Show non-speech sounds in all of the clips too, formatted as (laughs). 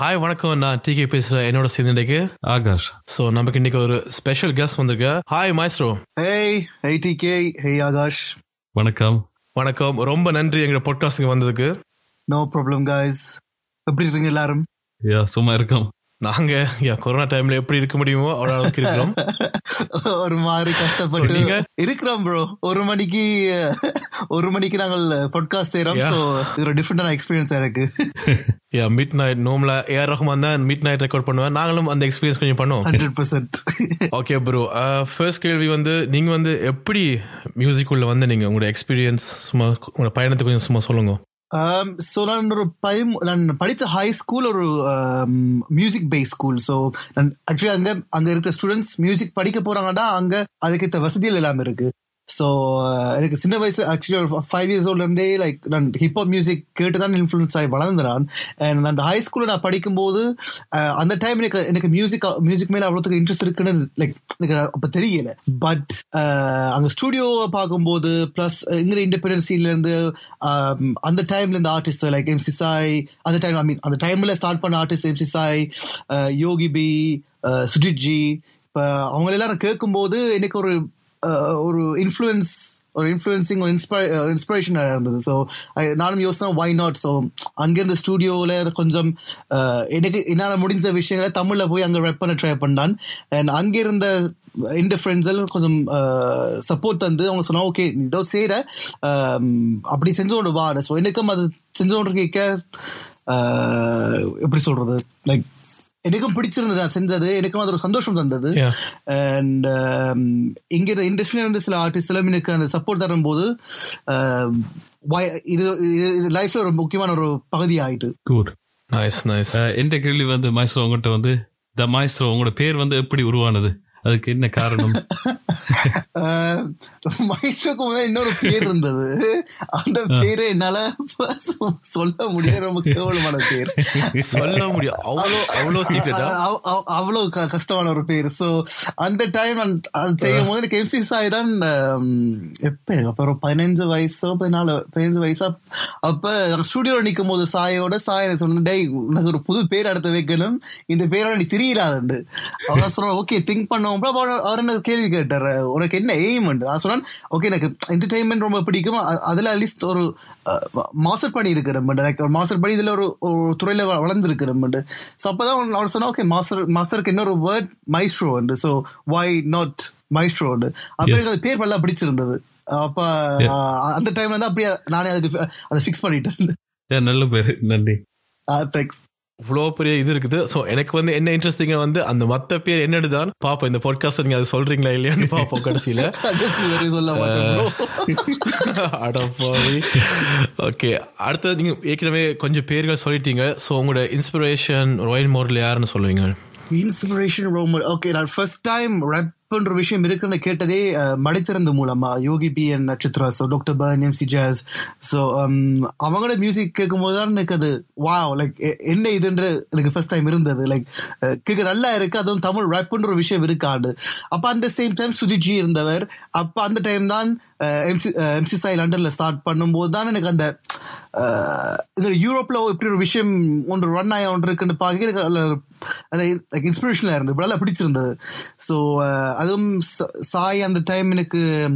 Hi வணக்கம். நான் D K பேசுறேன். என்னோட சேர்ந்து இன்னைக்கு ஆகாஷ். ஸோ நமக்கு இன்னைக்கு ஒரு ஸ்பெஷல் கெஸ்ட் வந்திருக்கு. ஹாய் மைஸ்ரோ Hey, hey TK, hey Agash. வணக்கம். வணக்கம். ரொம்ப நன்றி எங்களோட பாட்காஸ்டுக்கு வந்ததுக்கு. No problem guys. எப்படி இருக்கீங்க எல்லாரும்? யா சும்மா இருக்கோம். நாங்க கொரோனா டைம்ல எப்படி இருக்க முடியுமோ அவ்வளோ அளவுக்கு இருக்கிறோம். (laughs) ஒரு மாதிரி கஷ்டப்பட்டு? இருக்கிறோம் ப்ரோ ஒரு மணிக்கு ஒரு மணிக்கு நாங்கள் பாட்காஸ்ட் செய்யறோம். ஸோ இது ஒரு டிஃப்ரெண்டான எக்ஸ்பீரியன்ஸ் எனக்கு யா மிட் நைட் நோம்ல ஏஆர் ரஹ்மான் தான் மிட் நைட் ரெக்கார்ட் பண்ணுவேன் நாங்களும் அந்த எக்ஸ்பீரியன்ஸ் கொஞ்சம் பண்ணுவோம். Hundred percent okay bro first கேள்வி வந்து நீங்க வந்து எப்படி மியூசிக் உள்ள வந்து நீங்க உங்களோட எக்ஸ்பீரியன்ஸ் சும்மா உங்களோட பயணத்தை கொஞ்சம் சும்மா சொல்லுங்க. Um, ஸோ நான் ஒரு பயம் நான் படித்த ஹை ஸ்கூல் ஒரு மியூசிக் பேஸ் ஸ்கூல் ஸோ நான் ஆக்சுவலி அங்கே அங்கே இருக்கிற ஸ்டூடெண்ட்ஸ் மியூசிக் படிக்க போகிறாங்கன்னா அங்கே அதுக்கேற்ற வசதிகள் எல்லாமே இருக்கு. ஸோ uh, எனக்கு சின்ன வயசு ஆக்சுவலி ஒரு ஃபைவ் இயர்ஸ் ஓல்ட்லேருந்தே லைக் நான் ஹிப்ஹாப் மியூசிக் கேட்டு தான் இன்ஃப்ளூன்ஸ் ஆகி வளர்ந்துறான் அண்ட் அந்த ஹை ஸ்கூலில் நான் படிக்கும்போது uh, அந்த டைம் எனக்கு எனக்கு மியூசிக் மியூசிக் மேலே அவ்வளோத்துக்கு இன்ட்ரெஸ்ட் இருக்குன்னு லைக் எனக்கு அப்போ தெரியல. பட் அங்கே ஸ்டுடியோவை பார்க்கும்போது ப்ளஸ் இங்கிற இண்டிபெண்டன்சிலேருந்து அந்த டைம்ல இந்த ஆர்டிஸ்ட் லைக் எம்சி சாய் அந்த டைம் ஐ மீன் அந்த டைமில் ஸ்டார்ட் பண்ண artist MC Sai Yogi B Sujith ji இப்போ அவங்களெல்லாம் நான் கேட்கும்போது எனக்கு ஒரு Uh, ஒரு இன்ஃப்ளூயன்ஸ் ஒரு இன்ஃப்ளூயன்சிங் ஒரு இன்ஸ்பை இன்ஸ்பிரேஷனாக uh, இருந்தது. ஸோ நானும் யோசனை வை நாட் ஸோ அங்கேருந்து ஸ்டூடியோவில் கொஞ்சம் uh, எனக்கு என்னால் முடிஞ்ச விஷயங்களை தமிழில் போய் அங்கே ரெப் பண்ண ட்ரை பண்ணான். அண்ட் அங்கே இருந்த இந்த ஃப்ரெண்ட்ஸ் கொஞ்சம் சப்போர்ட் தந்து அவங்க சொன்னால் ஓகே நீ இதோ செய்கிற um, அப்படி செஞ்சோண்டு வா. ஸோ எனக்கும் அது செஞ்சோன்ற கேட்க எப்படி சொல்கிறது லைக் எனக்கும் பிடிச்சிருந்தது அது செஞ்சது. எனக்கும் அது ஒரு சந்தோஷம் தந்தது. அண்ட் இங்க இந்த இண்டஸ்ட்ரியில இருந்து சில ஆர்டிஸ்ட் எல்லாம் எனக்கு அந்த சப்போர்ட் தரும்போது um, why- இது இது லைஃப்ல ஒரு முக்கியமான ஒரு பகுதி ஆயிட்டு. குட் நைஸ் நைஸ் எந்த கேள்வி வந்து மைஸ்ரோ உங்கள்கிட்ட வந்து த மைஸ்ரோ உங்களோட பேர் வந்து எப்படி உருவானது? அதுக்கு என்ன காரணம்? (laughs) மைஸ்ட்ரோக்கு முதல்ல இன்னொரு பேர் இருந்தது. அந்த பேரை என்னால சொல்ல முடியாது ரொம்ப கேவலமான பேர். சொல்ல முடியும் அவ்வளோ அவ்வளோ சீக்கிரட்டா அவ்- அவ்- அவ்வளவு க- கஷ்டமான ஒரு பேர். சோ அந்த டைம் செய்யும் போது எனக்கு எம்சி சாய் தான் எப்ப எனக்கு அப்ப ஒரு பதினஞ்சு வயசோ பதினாலு பதினஞ்சு வயசா அப்ப ஸ்டுடியோல நிக்கும் போது சாயோட சாய் எனக்கு சொன்ன டேய் உனக்கு ஒரு புது பேர் அடுத்து வைக்கணும். இந்த பேரோட நீ தெரியலாதுண்டு அவர் சொன்ன ஓகே திங்க் பண்ணுவோம் அவர் என்ன ஒரு கேள்வி கேட்டார். உனக்கு என்ன எய்ம் நான் சொன்னேன் ஓகே எனக்கு என்டர்டைன்மெண்ட் ரொம்ப பிடிக்கும். அதுல அட்லீஸ்ட் ஒரு மாஸ்டர் பண்ணி இருக்கிறேன் லைக் மாஸ்டர் பண்ணி இதுல ஒரு ஒரு துறையில வளர்ந்துருக்கிறேன் ஸோ அப்பதான் அவர் சொன்னா ஓகே மாஸ்டர் மாஸ்டருக்கு இன்னொரு வேர்ட் மைஸ்ட்ரோ உண்டு. ஸோ வை நாட் மைஸ்ட்ரோ உண்டு? அப்ப எனக்கு அந்த பேர் நல்லா பிடிச்சிருந்தது. அப்ப அந்த டைம்ல தான் அப்படியே நானே அதுக்கு அதை ஃபிக்ஸ் பண்ணிட்டேன். நல்ல பேர். நன்றி. தேங்க்ஸ் இவ்வளோ பெரிய இது இருக்குது. ஸோ எனக்கு வந்து என்ன இன்ட்ரெஸ்டிங்காக வந்து அந்த மற்ற பேர் என்னன்னு தான் பார்ப்போம் இந்த பாட்காஸ்ட் நீங்கள் அது சொல்றீங்களா இல்லையான்னு பார்ப்போம் கடைசியில். (laughs) சொல்ல ஓகே அடுத்தது நீங்கள் ஏற்கனவே கொஞ்சம் பேர்கள் சொல்லிட்டீங்க. ஸோ உங்களோட இன்ஸ்பிரேஷன் ரோயல் மாடல் யாருன்னு சொல்லுவீங்க? இன்ஸ்பிரேஷன் ரோம் ஓகே நான் ஃபர்ஸ்ட் டைம் ரேப் பண்ற விஷயம் இருக்குன்னு கேட்டதே அஹ், மடித்திறந்து மூலமா Yogi B and Natchatra so doctor Burn MC Jesz so அவங்களோட மியூசிக் கேட்கும்போது தான் எனக்கு அது வா லைக் என்ன இதுன்ற எனக்கு ஃபர்ஸ்ட் டைம் இருந்தது. லைக் கேட்க நல்லா இருக்கு அதுவும் தமிழ் ரேப்புன்ற ஒரு விஷயம் இருக்காது அப்போ அந்த சேம் டைம் சுஜிஜி இருந்தவர். அப்போ அந்த டைம் தான் எம்சி எம்சி சாய் லண்டனில் ஸ்டார்ட் பண்ணும்போது தான் எனக்கு அந்த அஹ், இந்த யூரோப்ல இப்படி ஒரு விஷயம் ஒன்று ரன் ஆகி ஒன்று இருக்குன்னு பார்க்க எனக்கு லைக் இன்ஸ்பிரேஷனாக இருந்தது. நல்லா பிடிச்சிருந்தது. ஸோ அதுவும் ச- சாய் அந்த டைம் எனக்கு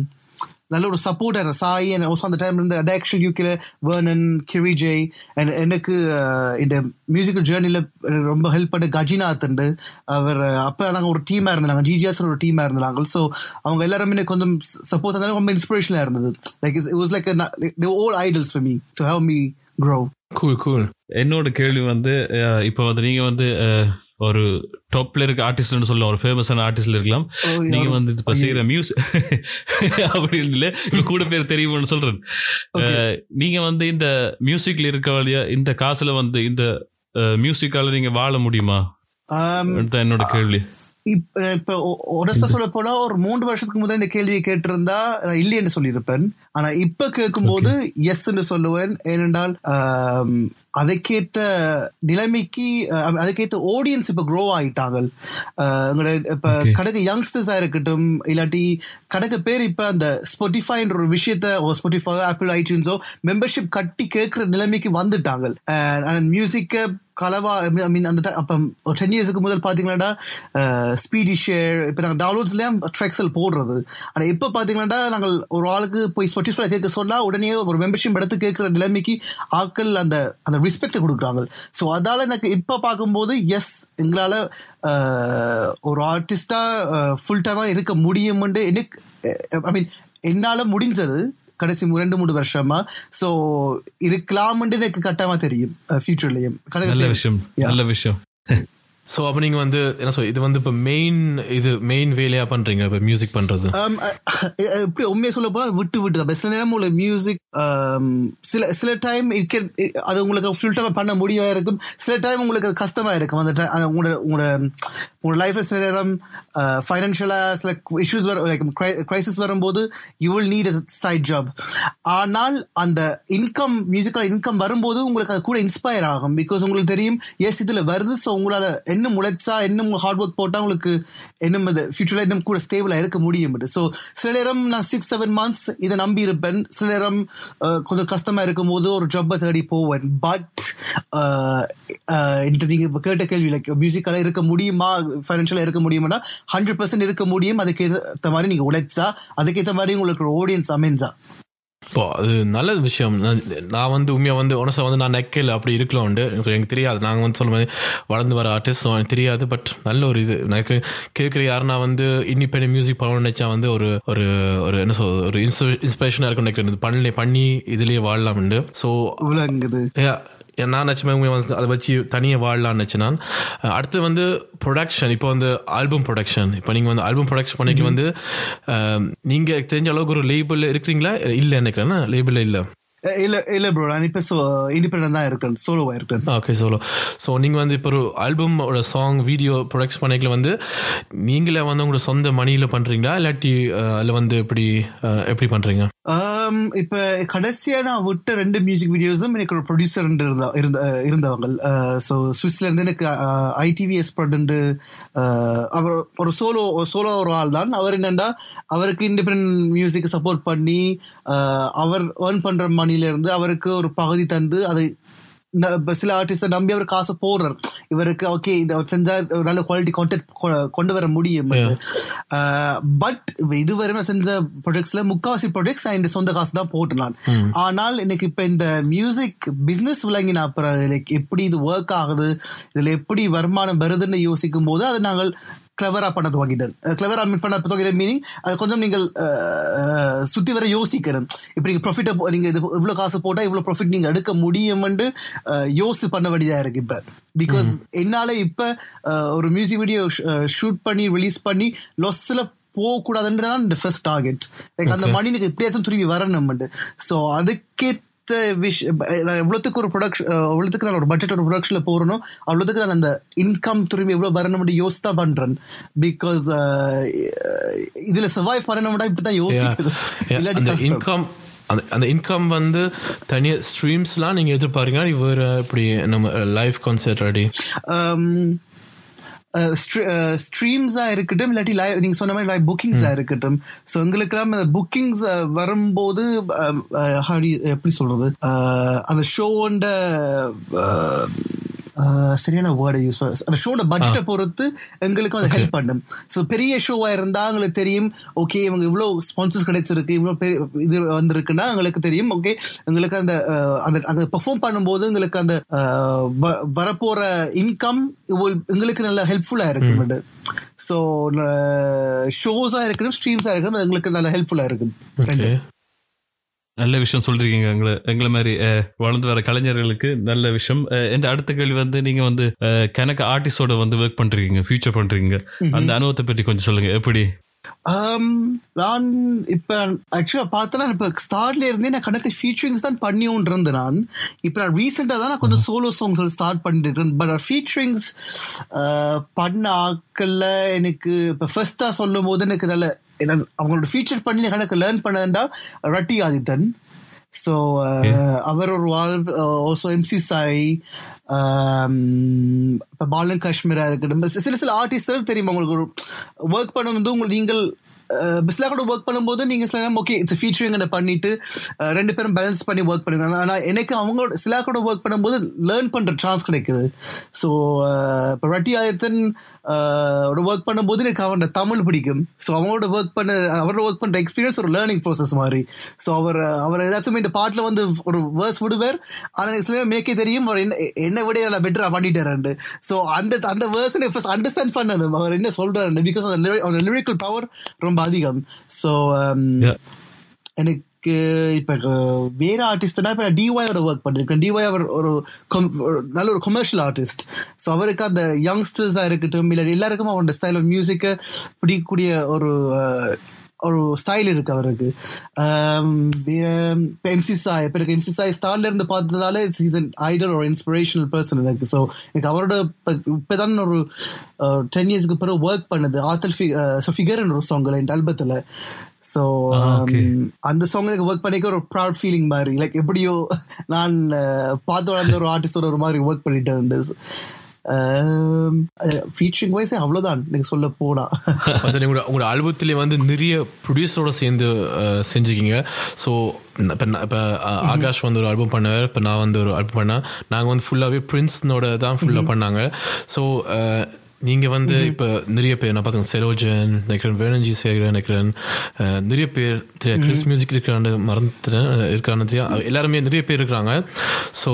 நல்ல ஒரு சப்போர்ட் சாய் and also அந்த டைம் இருந்து அடாக்ஷன் யூகேல வேர்னன் கிரிஜெய் அண்ட் எனக்கு uh, இந்த மியூசிக்கல் ஜேர்னியில் ரொம்ப ஹெல்ப் பண்ண கஜிநாத் உண்டு. அவர் uh, அப்போ நாங்கள் ஒரு டீமாக இருந்தாங்க ஜிஜிஎஸ் ஒரு டீமாக இருந்தாங்க ஸோ அவங்க எல்லாருமே எனக்கு கொஞ்சம் சப்போர்ட் இருந்தாலும் ரொம்ப இன்ஸ்பிரேஷனாக இருந்தது. Like it was like all idols for me to how me grow cool cool என்னோட கேள்வி வந்து uh, இப்போ வந்து நீங்கள் வந்து ஒரு டாப்ல இருக்க ஆர்டிஸ்ட்னு சொல்லலாம் ஒரு ஃபேமஸான ஆர்டிஸ்ட்ல இருக்கலாம். நீங்க வந்து இப்ப செய்யற மியூசிக் அப்படி இல்ல கூட பேர் தெரியும்னு சொல்றேன் நீங்க வந்து இந்த மியூசிக்ல இருக்க வழியா இந்த காசுல வந்து இந்த மியூசிக்கால நீங்க வாழ முடியுமா? என்னோட கேள்வி. இப்ப இப்ப ஒடஸ்டா சொல்ல போனா ஒரு மூன்று வருஷத்துக்கு முதல் இந்த கேள்வியை கேட்டிருந்தா இல்லைன்னு சொல்லியிருப்பேன். ஆனா இப்ப கேட்கும்போது எஸ்ன்னு சொல்லுவேன். ஏனென்றால் ஆம், அதுக்கேத்த நிலைமைக்கு அஹ், அதுக்கேத்த ஆடியன்ஸ் இப்ப க்ரோ ஆயிட்டாங்க. அஹ், எங்களோட இப்ப Okay. கணக்கு யங்ஸ்டர்ஸா இருக்கட்டும் இல்லாட்டி கணக்கு பேர் இப்ப அந்த ஸ்பாட்டிஃபைன்ற ஒரு விஷயத்த ஸ்பாட்டிஃபை ஆப்பிள் ஐடியூன்ஸோ மெம்பர்ஷிப் கட்டி கேட்கிற நிலைமைக்கு வந்துட்டாங்க. மியூசிக்கை கலவா ஐ மீன் அந்த அப்ப ஒரு டென் இயர்ஸ்க்கு முதல் பாத்தீங்கன்னா ஸ்பீடி ஷேர் இப்போ நாங்கள் டவுன்லோட்ஸ்லேயே ட்ரெக்ஸல் போடுறது. ஆனால் இப்போ பார்த்தீங்கன்னா நாங்கள் ஒரு ஆளுக்கு போய் ஸ்பாட்டிஃபை கேட்க சொன்னா உடனே ஒரு மெம்பர்ஷிப் எடுத்து கேட்குற நிலைமைக்கு ஆட்கள் அந்த அந்த ரெஸ்பெக்டை கொடுக்குறாங்க. ஸோ அதால எனக்கு இப்போ பார்க்கும்போது எஸ் எங்களால் ஒரு ஆர்டிஸ்டா ஃபுல் டைமாக இருக்க முடியும்னு எனக்கு ஐ மீன் என்னால் முடிஞ்சது கடைசி ரெண்டு மூணு வருஷமா. ஸோ இருக்கலாம்னு எனக்கு கட்டாயமா தெரியும் ஃபியூச்சர்லயும் நல்ல விஷயம் நல்ல விஷயம். ஸோ அப்போ நீங்கள் வந்து என்ன சொல் இது வந்து இப்போ மெயின் இது மெயின் வேலையா பண்றீங்க இப்போ மியூசிக் பண்றது? Um, இப்படி உண்மையை சொல்ல போனா விட்டு விட்டு தான். சில நேரம் உள்ள மியூசிக் um, சில சில டைம் அது உங்களுக்கு ஃபுல் டைம் பண்ண முடியாம இருக்கும். சில டைம் உங்களுக்கு அது கஷ்டமா இருக்கும். அந்த டைம் அந்த உங்களோட உங்களோட உங்களோட லைஃப் சில நேரம் ஃபைனான்ஷியலா சில இஷ்யூஸ் வர லைக் கிரைசிஸ் வரும்போது you will need side job ஆனால் அந்த இன்கம் மியூசிக்கல் இன்கம் வரும்போது உங்களுக்கு அது கூட இன்ஸ்பயர் ஆகும். பிகாஸ் உங்களுக்கு தெரியும் எஸ் இதில் வருது ஸோ உங்களால் இன்னும் உழைச்சா இன்னும் ஹார்ட் ஒர்க் போட்டால் உங்களுக்கு இன்னும் அது ஃபியூச்சரில் இன்னும் கூட ஸ்டேபிளாக இருக்க முடியும். ஸோ சில நேரம் நான் சிக்ஸ் செவன் மந்த்ஸ் இதை நம்பி இருப்பேன். சில நேரம் கொஞ்சம் கஷ்டமாக இருக்கும் போது ஒரு ஜப்பை தேடி போவேன். பட் நீங்க நீங்கள் கேட்ட கேள்வி லைக் மியூசிக்கெல்லாம் இருக்க முடியுமா? ஃபைனான்ஷியலா இருக்க முடியுமானா ஹண்ட்ரட் பர்சன்ட் இருக்க முடியும். அதுக்கு ஏற்ற மாதிரி நீங்க உழைச்சா அதுக்கேற்ற மாதிரி உங்களுக்கு ஆடியன்ஸ் அமைஞ்சா. இப்போ அது நல்ல விஷயம். நான் வந்து உண்மையா வந்து உனசா வந்து நான் நெக்கல் அப்படி இருக்கலாம் உண்டு எனக்கு தெரியாது. நாங்கள் வந்து சொல்ல மாதிரி வளர்ந்து வர ஆர்டிஸ்ட் எனக்கு தெரியாது. பட் நல்ல ஒரு இது. எனக்கு கேட்குற யாருன்னா வந்து இண்டிபெண்ட் மியூசிக் பண்ணணும்னு நினைச்சா வந்து ஒரு ஒரு ஒரு என்ன சொல் ஒரு இன்ஸ்பிரேஷனாக இருக்கும் நினைக்கிறேன். பண்ணி பண்ணி இதுலயே வாழலாம்ண்டு. ஸோ விளங்குது நான் நினச்சமே வந்து அதை வச்சு தனியாக வாழலாம்னு நினச்சேன் நான். அடுத்து வந்து ப்ரொடக்ஷன் இப்போ வந்து ஆல்பம் ப்ரொடக்ஷன் இப்போ நீங்கள் வந்து ஆல்பம் ப்ரொடக்ஷன் பண்ணிக்க வந்து நீங்கள் தெரிஞ்ச அளவுக்கு ஒரு லேபிள் இருக்கிறீங்களா? இல்லை நினைக்கிறேன் லேபிள் இல்லை. இல்ல இல்ல ப்ரோ நான் இப்ப இண்டிபெண்டன்ட் தான் இருக்கேன். சோலோவா இருக்கேன். ஓகே சோலோ ஸோ நீங்கள் வந்து இப்போ ஒரு ஆல்பமோட சாங் வீடியோ ப்ரொடக்ஷன் பண்ணிக்கல வந்து நீங்களே வந்து உங்களோட சொந்த மணியில் பண்ணுறீங்களா இல்லாட்டி அதில் வந்து எப்படி எப்படி பண்ணுறீங்க இப்ப கடைசியா நான் விட்ட ரெண்டு மியூசிக் வீடியோஸும் எனக்கு ஒரு ப்ரொடியூசர் இருந்த இருந்த இருந்தவங்க. ஸோ சுவிஸ்ல இருந்து எனக்கு ஐடிவி பட்டு அவர் ஒரு சோலோ சோலோ ஒரு ஆள் தான். அவர் என்னென்னா அவருக்கு இண்டிபெண்ட் மியூசிக் சப்போர்ட் பண்ணி அவர் ஏர்ன் பண்ணுற மணிலேருந்து அவருக்கு ஒரு பகுதி தந்து அதை சில ஆர்டிஸ்ட நம்பி அவர் காசு போடுறார். இவருக்கு ஓகே இது செஞ்சா நல்ல குவாலிட்டி கான்டென்ட் கொண்டு வர முடியும் பட் இதுவரை நான் செஞ்ச ப்ராஜெக்ட்ஸ்ல முக்காவாசி ப்ராஜெக்ட்ஸ் என் சொந்த காசு தான் போட்டு நான் ஆனால் எனக்கு இப்ப இந்த மியூசிக் பிசினஸ் விளங்கின அப்புறம் like எப்படி இது ஒர்க் ஆகுது இதுல எப்படி வருமானம் வருதுன்னு யோசிக்கும் போது அதை நாங்கள் கிளவரா பண்ண துவங்கிட்டேன் கிளவரா பண்ண துவங்கிட்ட மீனிங் அது கொஞ்சம் நீங்கள் சுத்தி வர யோசிக்கணும். இப்ப நீங்க ப்ராஃபிட் நீங்க இது இவ்வளவு காசு போட்டா இவ்வளவு ப்ராஃபிட் நீங்க எடுக்க முடியும்னு அஹ், யோசிச்சு பண்ண வேண்டியதா இருக்கு இப்ப. பிகாஸ் என்னால இப்ப ஒரு மியூசிக் வீடியோ ஷூட் பண்ணி ரிலீஸ் பண்ணி லொஸ்ல போகக்கூடாதுன்றது தான் இந்த ஃபர்ஸ்ட் டார்கெட் லைக் அந்த மணி எனக்கு எப்படியாச்சும் திரும்பி வரணும் ஸோ அதுக்கேற்ற விஷ் நான் எவ்வளோத்துக்கு ஒரு ப்ரொடக்ஷன் எவ்வளோத்துக்கு நான் ஒரு பட்ஜெட் ஒரு ப்ரொடக்ஷனில் போகிறனோ அவ்வளோத்துக்கு நான் அந்த இன்கம் திரும்பி எவ்வளோ வரணும்னு யோசிச்சு தான் பண்ணுறேன் பிகாஸ் இதில் சர்வைவ் பண்ணணும்னா இப்படி தான் கஷ்டம். இன்கம் அந்த அந்த இன்கம் வந்து தனியாக ஸ்ட்ரீம்ஸ்லாம் நீங்கள் எதிர்பார்க்கீங்களா? வேறு இப்படி நம்ம லைவ் கான்சர்ட் ரெடி ஸ்ட்ரீம்ஸா இருக்கட்டும் இல்லாட்டி லைவ் நீங்க சொன்ன மாதிரி லைவ் புக்கிங்ஸா இருக்கட்டும். ஸோ எங்களுக்கெல்லாம் அந்த புக்கிங்ஸ் வரும்போது அஹ், அஹ், how do you- எப்படி சொல்றது? அந்த ஷோண்ட சரியான வேர்டை யூஸ் அந்த ஷோட பட்ஜெட்டை பொறுத்து எங்களுக்கு வந்து ஹெல்ப் பண்ணும் ஸோ பெரிய ஷோவா இருந்தா எங்களுக்கு தெரியும் ஓகே இவங்க இவ்வளோ ஸ்பான்சர்ஸ் கிடைச்சிருக்கு இவ்வளோ பெரிய இது வந்திருக்குன்னா எங்களுக்கு தெரியும் ஓகே எங்களுக்கு அந்த அந்த அந்த பெர்ஃபார்ம் பண்ணும்போது எங்களுக்கு அந்த அஹ், வ- வரப்போற இன்கம் எங்களுக்கு நல்ல ஹெல்ப்ஃபுல்லா இருக்கும் ஸோ ஷோஸா இருக்கணும் ஸ்ட்ரீம்ஸா இருக்கணும் அது எங்களுக்கு நல்ல ஹெல்ப்ஃபுல்லா இருக்கும் நல்ல விஷயம் சொல்றீங்க எங்களை எங்களை மாதிரி வளர்ந்து வர கலைஞர்களுக்கு நல்ல விஷயம். என் அடுத்த கேள்வி வந்து நீங்க வந்து கணக்கு ஆர்டிஸ்டோட வந்து ஒர்க் பண்றீங்க ஃபியூச்சர் பண்றீங்க. அந்த அனுபவத்தை பற்றி கொஞ்சம் சொல்லுங்க. எப்படி? நான் இப்ப ஆக்சுவலா பார்த்தனா இப்ப ஸ்டார்ட்ல இருந்தே நான் கணக்கு ஃபீச்சரிங்ஸ் தான் பண்ணியும் இருந்தேன் நான். இப்ப நான் ரீசெண்டா தான் நான் கொஞ்சம் சோலோ சாங்ஸ் ஸ்டார்ட் பண்ணிட்டு இருக்கேன். பட் ஃபீச்சரிங்ஸ் பண்ண ஆட்கள்ல எனக்கு இப்ப ஃபர்ஸ்டா சொல்லும் போது எனக்கு நல்ல அவங்களோட ஃபீச்சர் பண்ணி கணக்கு லேர்ன் பண்ணதுண்டா ரட்டி ஆதித்தன். ஸோ அவர் ஒரு வாழ் ஓசோ எம்சி சாய் இப்போ பாலன் காஷ்மீரா இருக்கட்டும் சில சில ஆர்டிஸ்ட் தெரியுமா உங்களுக்கு? ஒரு ஒர்க் பண்ணும்போது உங்களுக்கு நீங்கள் பிஸ்லா கூட ஒர்க் பண்ணும்போது நீங்க சில நேரம் ஓகே இட்ஸ் ஃபீச்சரிங் பண்ணிட்டு ரெண்டு பேரும் பேலன்ஸ் பண்ணி ஒர்க் பண்ணுங்க. ஆனால் எனக்கு அவங்களோட சிலா கூட ஒர்க் பண்ணும்போது லேர்ன் பண்ற சான்ஸ் கிடைக்குது. ஸோ இப்போ ரட்டி ஆயத்தன் ஒர்க் பண்ணும்போது எனக்கு அவனோட தமிழ் பிடிக்கும். ஸோ அவங்களோட ஒர்க் பண்ண அவரோட ஒர்க் பண்ற எக்ஸ்பீரியன்ஸ் ஒரு லேர்னிங் ப்ராசஸ் மாதிரி. ஸோ அவர் அவர் ஏதாச்சும் இந்த பாட்டில் வந்து ஒரு வேர்ஸ் விடுவார். ஆனால் எனக்கு சில நேரம் மேக்கே தெரியும் அவர் என்ன என்ன விட நான் பெட்டராக பண்ணிட்டாரு ஸோ அந்த அந்த வேர்ஸ் ஃபர்ஸ்ட் அண்டர்ஸ்டாண்ட் பண்ணணும். அவர் என்ன சொல்றாரு பிகாஸ் அந்த அந்த லிரிக்கல் பவர் ரொம்ப அதிகம். So Yeah. எனக்கு இப்ப வேற ஆர்டிஸ்ட்னா இப்ப டிஒயோட ஒர்க் பண்ணிருக்கேன். டிஒய் அவர் ஒரு நல்ல ஒரு கொமர்ஷியல் ஆர்டிஸ்ட் ஸோ அவருக்கு அந்த யங்ஸ்டர்ஸா இருக்கட்டும் இல்லை எல்லாருக்கும் அவரோட ஸ்டைல் ஆஃப் மியூசிக்கை பிடிக்கக்கூடிய ஒரு ஒரு ஸ்டைல் இருக்கு அவருக்கு. இப்போ எம்சி சாய் இப்போ எனக்கு எம்சி சாய் ஸ்டார்ல இருந்து பார்த்ததால இஸ் அன் ஐடல் ஒரு இன்ஸ்பிரேஷனல் பர்சன் எனக்கு. ஸோ எனக்கு அவரோட இப்போதான் ஒரு டென் இயர்ஸ்க்கு பிறகு ஒர்க் பண்ணது. ஆத்தல் ஃபிகர் ஒரு சாங்கில் என் ஆல்பத்தில் ஸோ. அந்த சாங் எனக்கு ஒர்க் பண்ணிக்க ஒரு ப்ரௌட் ஃபீலிங் மாதிரி. லைக் எப்படியோ நான் பார்த்து வளர்ந்த ஒரு ஆர்டிஸ்டோட ஒரு மாதிரி ஒர்க் பண்ணிட்டேன் ஃபீச்சரிங் வைஸ் அவ்வளோதான் எனக்கு சொல்ல போனா. (laughs) உங்களோட உங்களோட ஆல்பத்திலே வந்து நிறைய ப்ரொடியூசரோட சேர்ந்து செஞ்சிருக்கீங்க. ஸோ இப்போ இப்போ ஆகாஷ் வந்து ஒரு ஆல்பம் பண்ணார். இப்போ நான் வந்து ஒரு ஆல்பம் பண்ணேன். நாங்கள் வந்து ஃபுல்லாகவே பிரின்ஸ்னோட தான் ஃபுல்லாக பண்ணாங்க. ஸோ நீங்கள் வந்து இப்போ நிறைய பேர் நான் பார்த்துக்கேன் செலோஜன் நினைக்கிறேன் வேணஞ்சி சேகரன் நினைக்கிறேன் நிறைய பேர் கிறிஸ் மியூசிக் இருக்கிறான்னு மறந்துட்டேன் இருக்கான்னு தெரியும் எல்லாருமே நிறைய பேர் இருக்கிறாங்க. ஸோ.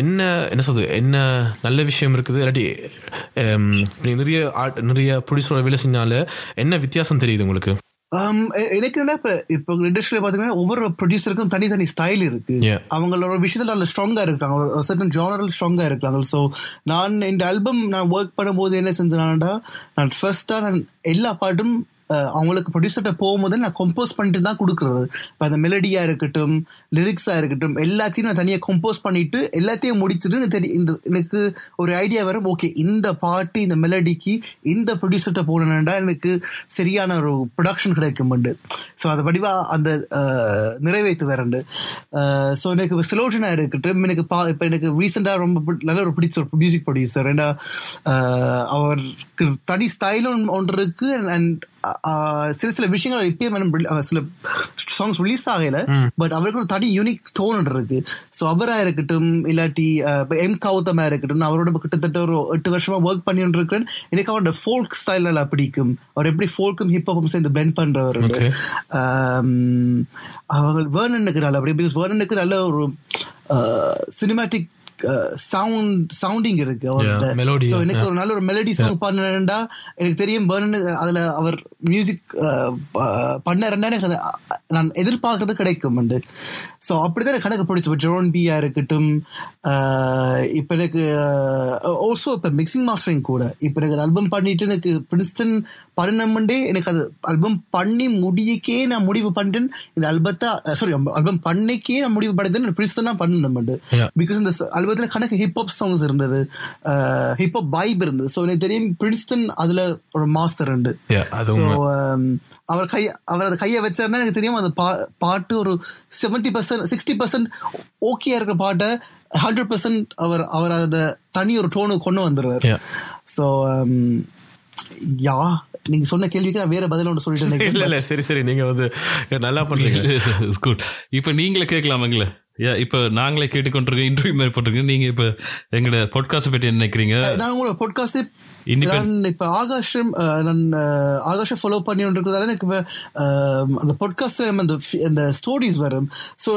என்ன என்ன சொல்றது? என்ன நல்ல விஷயம் இருக்குது? இல்லாட்டி நிறைய ஆர்ட் நிறைய ப்ரொடியூசரோட வேலை செஞ்சால என்ன வித்தியாசம் தெரியுது உங்களுக்கு? Um, எனக்கு என்ன இப்ப இப்போ இண்டஸ்ட்ரியில பாத்தீங்கன்னா ஒவ்வொரு ப்ரொடியூசருக்கும் தனித்தனி ஸ்டைல் இருக்கு. Yeah. அவங்களோட விஷயத்துல நல்ல ஸ்ட்ராங்கா இருக்காங்க. சர்டன் ஜானரல் ஸ்ட்ராங்கா இருக்காங்க. ஸோ நான் இந்த ஆல்பம் நான் ஒர்க் பண்ணும்போது என்ன செஞ்சேன்னா நான் ஃபர்ஸ்டா நான் எல்லா பாட்டும் அவங்களுக்கு ப்ரொடியூசர்கிட்ட போகும்போது நான் கம்போஸ் பண்ணிட்டு தான் கொடுக்குறது. இப்போ அந்த மெலடியாக இருக்கட்டும் லிரிக்ஸாக இருக்கட்டும் எல்லாத்தையும் நான் தனியாக கம்போஸ் பண்ணிட்டு எல்லாத்தையும் முடிச்சுட்டு எனக்கு தெரி இந்த எனக்கு ஒரு ஐடியா வரும் ஓகே இந்த பாட்டு இந்த மெலடிக்கு இந்த ப்ரொடியூசர்கிட்ட போனேன்டா எனக்கு சரியான ஒரு ப்ரொடக்ஷன் கிடைக்கும்ண்டு ஸோ அதை வடிவாக அந்த நிறைவேற்று வரண்டு. ஸோ எனக்கு சிலோஜனா இருக்கட்டும் எனக்கு பா இப்போ எனக்கு ரீசெண்டாக ரொம்ப பிடி- நல்ல ஒரு பிடிச்ச ஒரு மியூசிக் ப்ரொடியூசர் ஏன்னா அவருக்கு தனி ஸ்டைலும் ஒன்று இருக்குது அண்ட் சில சில விஷயங்கள் இப்பயே மேடம் சில சாங்ஸ் ரிலீஸ் ஆகல பட் அவருக்கு ஒரு தனி யூனிக் டோன் இருக்கு. ஸோ அவரா இருக்கட்டும் இல்லாட்டி எம் கௌதமா இருக்கட்டும் அவரோட கிட்டத்தட்ட ஒரு எட்டு வருஷமா ஒர்க் பண்ணிட்டு இருக்கிறேன். எனக்கு அவரோட ஃபோல்க் ஸ்டைல் நல்லா பிடிக்கும். அவர் எப்படி ஃபோல்க்கும் ஹிப்ஹாப்பும் சேர்ந்து பிளெண்ட் பண்றவர். அவங்க வேர்னனுக்கு நல்ல அப்படி பிகாஸ் வேர்னனுக்கு நல்ல ஒரு சினிமாட்டிக் சவுண்ட் சவுண்டிங் இருக்கு. melody, So, எனக்கு ஒரு நல்ல ஒரு மெலடி சாங் பண்ணா எனக்கு தெரியும் பர்னு அதுல அவர் மியூசிக் பண்ணாருன்னா எனக்கு நான் எதிர்பார்க்கறது கிடைக்கும் வந்து ஸோ அப்படிதான் கணக்கு பிடிச்ச. ஜோன் பியா இருக்கட்டும் இப்ப எனக்கு ஓல்சோ இப்ப மிக்சிங் மாஸ்டரிங் கூட. இப்ப எனக்கு ஆல்பம் பண்ணிட்டு எனக்கு பிரின்ஸ்டன் பண்ணணும்டே எனக்கு அது ஆல்பம் பண்ணி முடியக்கே நான் முடிவு பண்ணிட்டேன். இந்த ஆல்பத்தை சாரி ஆல்பம் பண்ணிக்கே நான் முடிவு பண்ணிட்டேன். பிரின்ஸ்டன் தான் பண்ணணும் Yeah. பிகாஸ் இந்த ஆல்பத்தில் கணக்கு ஹிப்ஹாப் சாங்ஸ் இருந்தது. ஹிப்ஹாப் வைப் இருந்தது. ஸோ எனக்கு தெரியும் பிரின்ஸ்டன் அதுல ஒரு மாஸ்டர் உண்டு. ஸோ. அவர் கை அவர் அதை கையை வச்சாருன்னா எனக்கு தெரியும் அந்த பா பாட்டு ஒரு செவன்டி பர்சன்ட் சிக்ஸ்டி பர்சன்ட் ஓகேயா இருக்கிற பாட்டை ஹண்ட்ரட் பர்சன்ட் அவர் அவர் அதை தனி ஒரு டோனு கொண்டு வந்துருவார். Yeah. ஸோ யா நீங்க சொன்ன கேள்விக்கு நான் வேற பதில் ஒன்று சொல்லிட்டு (laughs) இல்ல இல்ல சரி சரி நீங்க வந்து நல்லா பண்றீங்க. (laughs) குட் இப்போ நீங்களே கேட்கலாமாங்களே? யா இப்போ நாங்களே கேட்டுக்கொண்டிருக்கோம் இன்டர்வியூ மாதிரி போட்டிருக்கோம் நீங்க இப்போ எங்களோட பாட்காஸ்ட் பற்றி என்ன நினைக்கிறீங்க? நான் உங்களோட பாட்காஸ்டே நான் இப்ப ஆகாஷம் நான் ஆகாஷம் ஃபாலோ பண்ணி இருக்கிறதால எனக்கு இப்ப, அந்த பாட்காஸ்ட் அந்த அந்த ஸ்டோரிஸ் வரும். ஸோ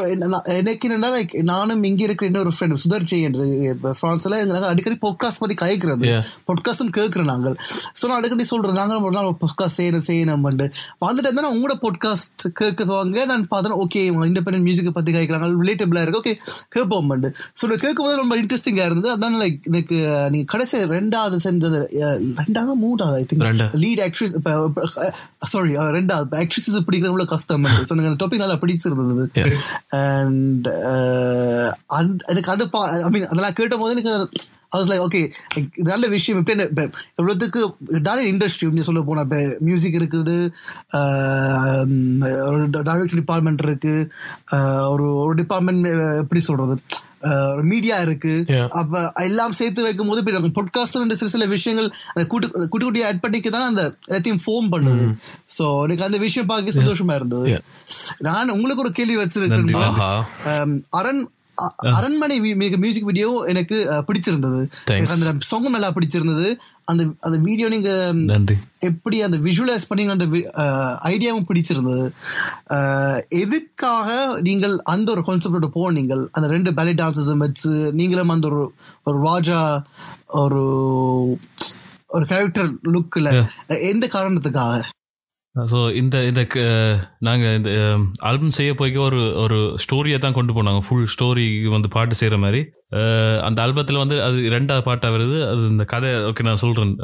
எனக்கு என்னன்னா like நானும் இங்க இருக்கிற இன்னொரு ஃப்ரெண்ட் சுதர் ஜெய் என்று இப்ப பிரான்ஸ்ல எங்க நாங்க அடிக்கடி பாட்காஸ்ட் பத்தி கயக்கிறது. Yeah. பாட்காஸ்டும் கேட்கிறோம் நாங்கள். ஸோ நான் அடிக்கடி சொல்றேன் நாங்கள் ஒரு நாள் பாட்காஸ்ட் செய்யணும் செய்யணும் வந்துட்டு இருந்தா உங்களோட பாட்காஸ்ட் கேட்குவாங்க நான் பார்த்தேன் ஓகே இண்டிபெண்டன்ட் மியூசிக்கை பத்தி கேட்கறாங்க ரிலேட்டபிளா இருக்கு. ஓகே கேட்போம் ஸோ கேட்கும் போது ரொம்ப இன்ட்ரெஸ்டிங்கா இருந்தது. அதான் லைக் எனக்கு நீங்க கடைசி ரெண்டாவது செஞ்சது ரெண்டாவது மூணாவது I think. Lead actress sorry ரெண்டாவது. ஆக்ட்ரஸஸ் பிடிக்கிறவங்கள கஷ்டம் ஸோ எனக்கு அந்த டாபிக் நல்லா பிடிச்சிருந்தது அண்ட் எனக்கு அது ஐ மீன் அதெல்லாம் கேட்ட போது எனக்கு அது லைக் ஓகே நல்ல விஷயம். இப்போ இப்போ எவ்வளோத்துக்கு இதான இண்டஸ்ட்ரி அப்படின்னு சொல்ல போனால் இப்போ மியூசிக் இருக்குது ஒரு டைரக்டர் டிபார்ட்மெண்ட் இருக்கு ஆஹ் ஒரு ஒரு டிபார்ட்மெண்ட் எப்படி சொல்றது மீடியா இருக்கு. அப்ப எல்லாம் சேர்த்து வைக்கும் போது இப்போ பாட்காஸ்ட் சில சில விஷயங்கள் அந்த கூட்டு குட்டி குட்டி ஆட் பண்ணிக்கு தான் அந்த எல்லாத்தையும் ஃபோம் பண்ணுது. சோ எனக்கு அந்த விஷயம் பார்க்க சந்தோஷமா இருந்தது. நான் உங்களுக்கு ஒரு கேள்வி வச்சிருக்கேன். அரண் அரண்மனை மியூசிக் வீடியோ எனக்கு பிடிச்சிருந்தது. அந்த சாங் நல்லா பிடிச்சிருந்தது. அந்த அந்த வீடியோ நீங்க எப்படி அந்த விஷுவலைஸ் பண்ணி அந்த ஐடியாவும் பிடிச்சிருந்தது. எதுக்காக நீங்கள் அந்த ஒரு கான்செப்டோட போனீங்கள்? அந்த ரெண்டு பேலி டான்சஸ் வச்சு நீங்களும் அந்த ஒரு ஒரு ராஜா ஒரு ஒரு கேரக்டர் லுக்ல எந்த காரணத்துக்காக? ஸோ இந்த இந்த க- இந்த ஆல்பம் செய்ய போய்க்க ஒரு ஒரு ஸ்டோரியை தான் கொண்டு போனாங்க. ஃபுல் ஸ்டோரி வந்து பாட்டு செய்கிற மாதிரி அந்த ஆல்பத்தில் வந்து அது ரெண்டாவது பாட்டாக வருது. அது இந்த கதை ஓகே நான் சொல்கிறேன்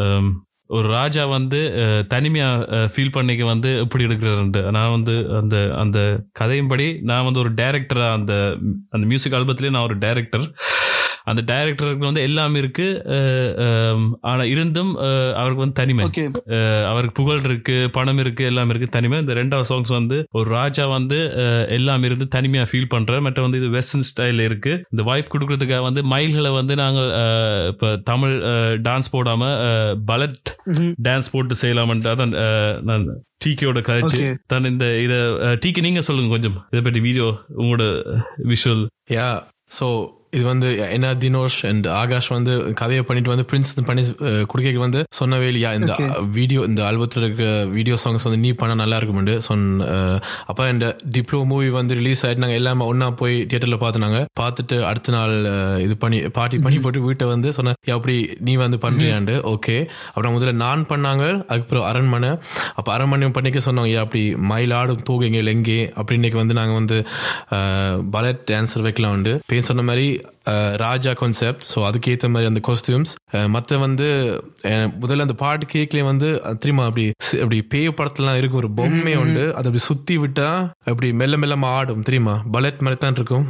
ஒரு ராஜா வந்து தனிமையாக ஃபீல் பண்ணிக்க வந்து எப்படி எடுக்கிறாருன்ட்டு. நான் வந்து அந்த அந்த கதையின்படி நான் வந்து ஒரு டேரக்டராக அந்த அந்த மியூசிக் ஆல்பத்திலே நான் ஒரு டைரக்டர் அந்த டைரக்டருக்கு வந்து எல்லாமே இருக்கு. ஆனா இருந்தும் அவருக்கு வந்து தனிமை. அவருக்கு புகழ் இருக்கு பணம் இருக்கு எல்லாம் இருக்கு தனிமை. இந்த ரெண்டாவது சாங்ஸ் வந்து ஒரு ராஜா வந்து எல்லாம் இருந்து தனிமையா ஃபீல் பண்ற மற்ற வந்து இது வெஸ்டர்ன் ஸ்டைல் இருக்கு. இந்த வாய்ப்பு கொடுக்கறதுக்காக வந்து மயில்களை வந்து நாங்கள் அஹ், இப்ப தமிழ் டான்ஸ் போடாம பலட் டான்ஸ் போட்டு செய்யலாம்னு அதான் நான் டிகேயோட கதைச்சு. தான் இந்த இத டிகே நீங்க சொல்லுங்க கொஞ்சம். இதை பற்றி வீடியோ உங்களோட விஷுவல் யா ஸோ இது வந்து என்ன தினோஷ் அண்ட் ஆகாஷ் வந்து கதையை பண்ணிட்டு வந்து பிரின்ஸ் பண்ணி அஹ், குடுக்கைக்கு வந்து சொன்னவே இல்லையா? இந்த. வீடியோ இந்த ஆல்பத்தில் இருக்க வீடியோ சாங்ஸ் வந்து நீ பண்ண நல்லா இருக்கும்னு சொன்ன அப்ப இந்த டிப்ளோ மூவி வந்து ரிலீஸ் ஆயிட்டு நாங்க எல்லாமே ஒண்ணா போய் தியேட்டர்ல பார்த்துனாங்க. பார்த்துட்டு அடுத்த நாள் இது பண்ணி பார்ட்டி பண்ணி போட்டு வீட்டை வந்து சொன்ன "ஏய், அப்படி நீ வந்து பண்றியாண்டு ஓகே அப்புறம் முதல்ல நான் பண்ணாங்க. அதுக்கப்புறம் அரண்மனை. அப்ப அரண்மனை பண்ணிக்க சொன்னாங்க. "ஏய், அப்படி மயிலாடும் தூகுங்க எங்கே அப்படி இன்னைக்கு வந்து நாங்க வந்து பலட் டான்சர் வைக்கலாம் உண்டு பேர் சொன்ன மாதிரி ராஜா கான்செப்ட் ஸோ அதுக்கேற்ற மாதிரி அந்த காஸ்டியூம்ஸ் மற்ற வந்து முதல்ல அந்த பாட்டு கேக்லேயே வந்து தெரியுமா அப்படி அப்படி பேய் படத்துலாம் இருக்கு ஒரு பொம்மை உண்டு. அது அப்படி சுத்தி விட்டா அப்படி மெல்ல மெல்லமா ஆடும் தெரியுமா? பலட் மாதிரி தான் இருக்கும்.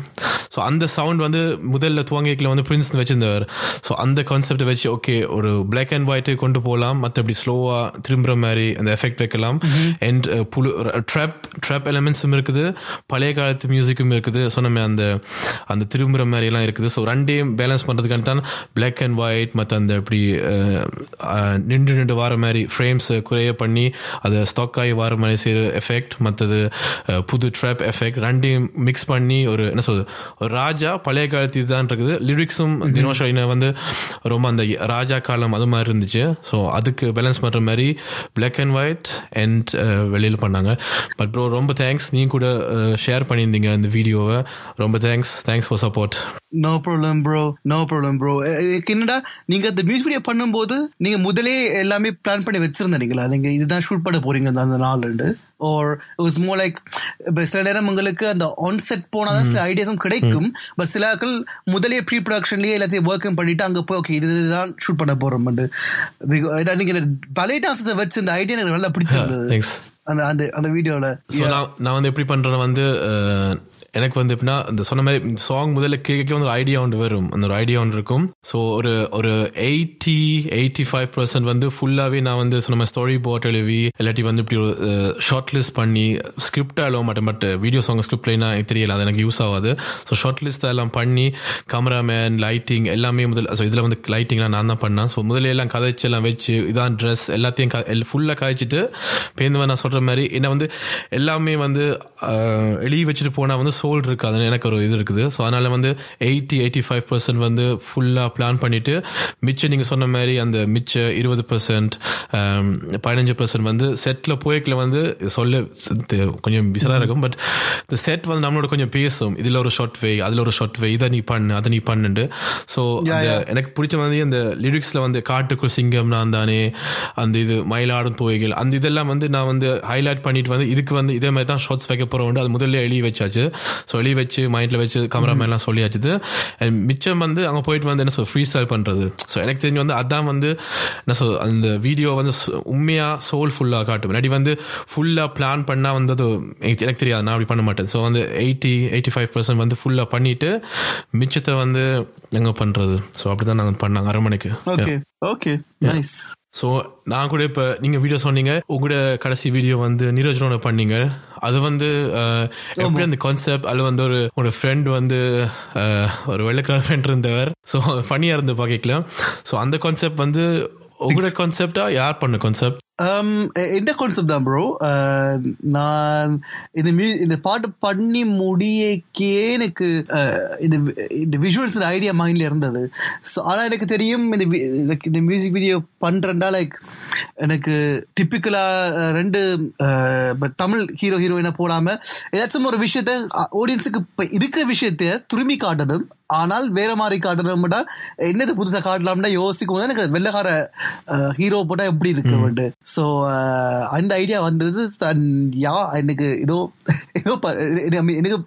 ஸோ அந்த சவுண்ட் வந்து முதல்ல துவங்கிக்கல வந்து பிரின்ஸ் வச்சிருந்தவர். ஸோ அந்த கான்செப்டை வச்சு ஓகே ஒரு பிளாக் அண்ட் ஒயிட்டு கொண்டு போகலாம் மற்றபடி ஸ்லோவா திரும்புற மாதிரி அந்த எஃபெக்ட் வைக்கலாம். அண்ட் புழு ட்ராப் ட்ராப் எலமெண்ட்ஸும் இருக்குது. பழைய காலத்து மியூசிக்கும் இருக்குது. சொன்னமே அந்த அந்த திரும்புற மாதிரி எல்லாம் இருக்குது. ஸோ ரெண்டையும் பேலன்ஸ் பண்ணுறதுக்கான தான் பிளாக் அண்ட் ஒயிட் மற்ற அந்த இப்படி நின்று நின்று வர மாதிரி ஃப்ரேம்ஸ் குறைய பண்ணி அதை ஸ்டாக் ஆகி வர மாதிரி செய்கிற எஃபெக்ட் மற்றது புது ட்ராப் எஃபெக்ட் ரெண்டையும் மிக்ஸ் பண்ணி ஒரு என்ன சொல்றது ராஜா பழைய காலத்து இதுதான் இருக்குது. லிரிக்ஸும் தினோஷ் ஐனா வந்து ரொம்ப அந்த ராஜா காலம் அது மாதிரி இருந்துச்சு. ஸோ அதுக்கு பேலன்ஸ் பண்ணுற மாதிரி பிளாக் அண்ட் ஒயிட் அண்ட் வெளியில் பண்ணாங்க. பட் ப்ரோ ரொம்ப தேங்க்ஸ் நீ கூட uh, ஷேர் பண்ணியிருந்தீங்க இந்த வீடியோவை ரொம்ப thanks thanks for support no problem bro no problem bro என்னடா நீங்க அந்த மியூசிக் வீடியோ பண்ணும்போது நீங்க முதலே எல்லாமே பிளான் பண்ணி வச்சிருந்தீங்களா நீங்க இதுதான் ஷூட் பண்ண போறீங்க அந்த- நாள் ரெண்டு ஓர் இட்ஸ் மோர் லைக் இப்போ சில நேரம் உங்களுக்கு அந்த ஆன் செட் போனாதான் சில ஐடியாஸும் கிடைக்கும். பட் சில ஆட்கள் முதலே ப்ரீ ப்ரொடக்ஷன்லயே எல்லாத்தையும் ஒர்க்கும் பண்ணிட்டு அங்க போய் ஓகே இதுதான் ஷூட் பண்ண போறோம் நீங்க பழைய டான்ஸை வச்சு இந்த ஐடியா எனக்கு நல்லா பிடிச்சிருந்தது. அந்த அந்த அந்த வீடியோல ஸோ நான் வந்து எப்படி பண்றேன்னா வந்து எனக்கு வந்து எப்படின்னா இந்த சொன்ன மாதிரி சாங் முதல்ல கேட்க வந்து ஒரு ஐடியா ஒன்று வரும். அந்த ஒரு ஐடியா ஒன்று இருக்கும். ஸோ ஒரு ஒரு எயிட்டி எயிட்டி ஃபைவ் பர்சன்ட் வந்து ஃபுல்லாகவே நான் வந்து சொன்ன மாதிரி ஸ்டோரி போட் எழுவி இல்லாட்டி வந்து இப்படி ஒரு ஷார்ட் லிஸ்ட் பண்ணி ஸ்கிரிப்டாக எழுவ மாட்டேன். பட் வீடியோ சாங் ஸ்கிரிப்ட்லாம் எனக்கு தெரியல. அது எனக்கு யூஸ் ஆகாது. ஸோ ஷார்ட் லிஸ்ட் எல்லாம் பண்ணி கேமராமேன் லைட்டிங் எல்லாமே முதல் ஸோ இதில் வந்து லைட்டிங்லாம் நான் தான் பண்ணேன். ஸோ முதல்ல எல்லாம் கதைச்சு எல்லாம் வச்சு இதான் ட்ரெஸ் எல்லாத்தையும் ஃபுல்லாக கதைச்சிட்டு பேருந்து நான் சொல்கிற மாதிரி என்ன வந்து எல்லாமே வந்து எழுதி வச்சுட்டு போனால் வந்து சோல் இருக்காதுன்னு எனக்கு ஒரு இது இருக்குது. ஸோ அதனால வந்து எயிட்டி எயிட்டி ஃபைவ் பர்சன்ட் வந்து ஃபுல்லாக பிளான் பண்ணிட்டு மிச்சம் நீங்கள் சொன்ன மாதிரி அந்த மிச்ச இருபது பர்சன்ட் பதினஞ்சு பர்சன்ட் வந்து செட்டில் போய்க்கில் வந்து சொல்ல கொஞ்சம் பிசராக இருக்கும் பட் இந்த செட் வந்து நம்மளோட கொஞ்சம் பேசும். இதில் ஒரு ஷார்ட் வே அதில் ஒரு ஷார்ட் வே இதை நீ பண்ணு அதை நீ பண்ணுண்டு ஸோ எனக்கு பிடிச்ச மாதிரி அந்த லிரிக்ஸில் வந்து காட்டுக்குள் சிங்கம் நான் தானே அந்த இது மயிலாடும் தோய்கள் அந்த இதெல்லாம் வந்து நான் வந்து ஹைலைட் பண்ணிட்டு வந்து இதுக்கு வந்து இதே மாதிரி தான் ஷார்ட்ஸ் வைக்க போகிறோம் அது முதல்ல எழுதி வச்சாச்சு. எழுதி வச்சு மைண்டில் வச்சு கேமராமேன்லாம் சொல்லியாச்சுது. And மிச்சம் வந்து அங்கே போயிட்டு வந்து என்ன சொல் ஃப்ரீ ஸ்டைல் பண்ணுறது ஸோ எனக்கு தெரிஞ்சு வந்து அதான் வந்து என்ன சொல் அந்த வீடியோ வந்து சு- உண்மையா சோல்ஃபுல்லாக காட்டும். முன்னாடி வந்து ஃபுல்லாக பிளான் பண்ணால் வந்து அது எனக்கு எனக்கு தெரியாது. நான் அப்படி பண்ண மாட்டேன். ஸோ வந்து எயிட்டி எயிட்டி ஃபைவ் பர்சன்ட் வந்து ஃபுல்லாக பண்ணிட்டு மிச்சத்தை வந்து எங்கே பண்ணுறது ஸோ அப்படி தான் நாங்கள் பண்ணாங்க அரை மணிக்கு ஓகே ஓகே நைஸ் ஸோ நான் கூட இப்போ நீங்கள் வீடியோ சொன்னீங்க உங்களோட கடைசி வீடியோ வந்து நீரஜனோட பண்ணீங்க. அது வந்து எப்படி அந்த கான்செப்ட் அது வந்து ஒரு ஒரு ஃப்ரெண்ட் வந்து ஒரு வெள்ளக்கார ஃப்ரெண்ட் இருந்தவர். ஸோ ஃபனியாக இருந்து பார்க்கலாம் ஸோ அந்த கான்செப்ட் வந்து உங்களோட கான்செப்டா யார் பண்ண கான்செப்ட் Um, eh, என்ன கான்செப்ட் தான் ப்ரோ uh, நான் இந்த மியூ இந்த பாட்டு பண்ணி முடியக்கே எனக்கு uh, இந்த இந்த விஷுவல்ஸ் ஐடியா மைண்டில் இருந்தது. ஸோ ஆனால் எனக்கு தெரியும் இந்த இந்த மியூசிக் வீடியோ பண்ணுறேன்டா லைக் எனக்கு டிப்பிக்கலாக ரெண்டு தமிழ் ஹீரோ ஹீரோயினை போடாமல் ஏதாச்சும் ஒரு விஷயத்த ஆடியன்ஸுக்கு இப்போ இருக்கிற விஷயத்த துருமி காட்டணும். ஆனால் வேற மாதிரி காட்டணும்டா என்னது புதுசா காட்டலாம்னா யோசிக்கும் போது எனக்கு வெள்ளக்கார ஹீரோ போட்டா எப்படி இருக்கு வந்து. ஸோ அந்த ஐடியா வந்தது. தன் யா எனக்கு ஏதோ ஏதோ எனக்கு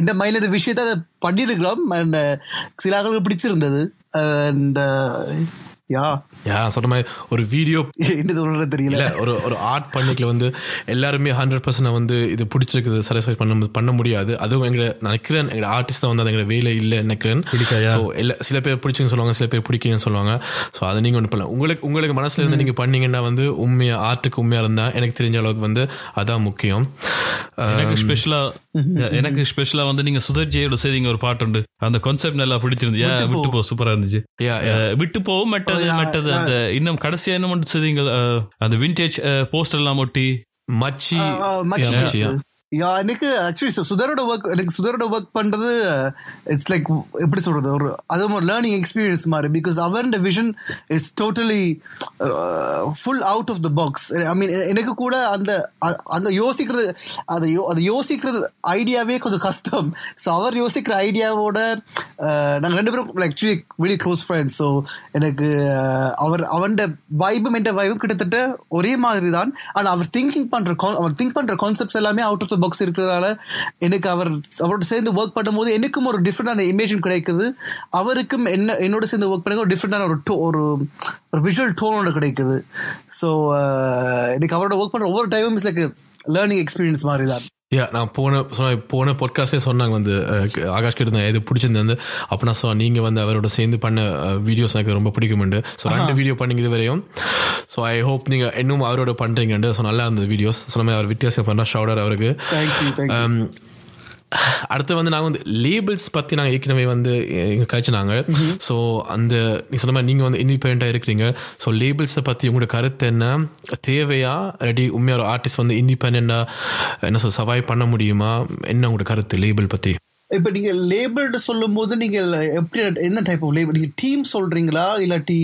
இந்த இந்த விஷயத்த அதை பண்ணியிருக்கிறோம். அண்ட் சில பிடிச்சிருந்தது. And yeah. சொன்ன மாதிரி ஒரு வீடியோ (laughs) என்ன சொல்றது தெரியல. ஒரு ஒரு ஆர்ட் பண்ணிக்கல வந்து எல்லாருமே ஹண்ட்ரட் பர்சன்ட் வந்து இது பிடிச்சிருக்குது சாட்டிஸ்ஃபை பண்ண பண்ண முடியாது. அதுவும் எங்க நினைக்கிறேன் எங்க ஆர்டிஸ்ட் வந்து அது எங்க வேலை இல்லை நினைக்கிறேன். ஸோ எல்லா சில பேர் பிடிச்சுன்னு சொல்லுவாங்க சில பேர் பிடிக்குன்னு சொல்லுவாங்க. ஸோ அதை நீங்க ஒன்று பண்ணலாம். உங்களுக்கு உங்களுக்கு மனசுல இருந்து நீங்க பண்ணீங்கன்னா வந்து உண்மையா ஆர்ட்டுக்கு உண்மையா இருந்தா எனக்கு தெரிஞ்ச அளவுக்கு வந்து அதான் முக்கியம். எனக்கு ஸ்பெஷலா எனக்கு ஸ்பெஷலா வந்து நீங்க சுதர்ஜியோட செய்திங்க ஒரு பாட்டு உண்டு. அந்த கான்செப்ட் நல்லா பிடிச்சிருந்து விட்டு போ சூப்பரா இருந்துச்சு. விட்டு போவும் மற்றது மற்றது அந்த இன்னும் கடைசியா என்ன மட்டும் செய்திங்க? அந்த விண்டேஜ் போஸ்டர் எல்லாம் ஒட்டி. மச்சி. யா எனக்கு ஆக்சுவலி சுதரோட ஒர்க் எனக்கு சுதரோட ஒர்க் பண்றது இட்ஸ் லைக் எப்படி சொல்றது ஒரு அதுவும் ஒரு லேர்னிங் எக்ஸ்பீரியன்ஸ் மாதிரி பிகாஸ் அவரோட vision is totally full out of the box I mean எனக்கு கூட அந்த அ- அந்த யோசிக்கிறது அதை யோ அதை யோசிக்கிறது ஐடியாவே கொஞ்சம் கஷ்டம். ஸோ அவர் யோசிக்கிற ஐடியாவோட uh, நாங்கள் ரெண்டு பேரும் actually very close friends so எனக்கு uh, அவர் அவன்ட வைபும் என்ற வைபும் கிட்டத்தட்ட ஒரே மாதிரி தான் ஆனால் அவர் திங்கிங் பண்ணுற அவர் திங்க் பண்ணுற கான்செப்ட்ஸ் எல்லாமே அவுட் ஆஃப் த பாக்ஸ் இருக்கிறதால எனக்கு அவர் அவரோட சேர்ந்து ஒர்க் பண்ணும்போது எனக்கும் ஒரு டிஃப்ரெண்டான இமேஜும் கிடைக்குது. அவருக்கும் என்ன என்னோட சேர்ந்து ஒர்க் பண்ண ஒரு டிஃப்ரெண்டான ஒரு டோ ஒரு ஒரு விஷுவல் டோனோட கிடைக்குது. ஸோ uh, எனக்கு அவரோட ஒர்க் பண்ணுற ஒவ்வொரு டைமும் இஸ் லைக் லேர்னிங் எக்ஸ்பீரியன்ஸ் மாதிரி தான் யா நான் போன போன பாட்காஸ்டே சொன்னாங்க வந்து ஆகாஷ் கிட்ட இருந்தேன் எது பிடிச்சிருந்து அப்போ நான் சொன்னேன் நீங்கள் வந்து அவரோட சேர்ந்து பண்ண வீடியோஸ் எனக்கு ரொம்ப பிடிக்கும்ண்டு ஸோ ரெண்டு வீடியோ பண்ணீங்க இது வரையும் ஸோ ஐ ஹோப் நீங்கள் இன்னும் அவரோட பண்ணுறீங்கண்டு ஸோ நல்லா இருந்தது வீடியோஸ் சொன்ன மாதிரி அவர் வித்தியாசம் பண்ணா ஷவுடர் அவருக்கு. Um, அடுத்து வந்து நாங்கள் வந்து லேபிள்ஸ் பற்றி நாங்கள் ஏற்கனவே வந்து எங்கள் கழிச்சினாங்க ஸோ அந்த நீ சொன்ன மாதிரி நீங்கள் வந்து இண்டிபெண்ட்டாக இருக்கிறீங்க. ஸோ லேபிள்ஸை பற்றி உங்களோட கருத்து என்ன? தேவையா? ரெடி உண்மையாக ஒரு ஆர்டிஸ்ட் வந்து இண்டிபெண்ட்டாக என்ன சொல் சவாய் பண்ண முடியுமா? என்ன உங்களோட கருத்து லேபிள் பற்றி இப்ப நீங்க லேபிள்டு சொல்லும் போது நீங்க எப்படி என்ன டைப் ஆஃப் லேபிள் நீங்க டீம் சொல்றீங்களா? இல்லாட்டி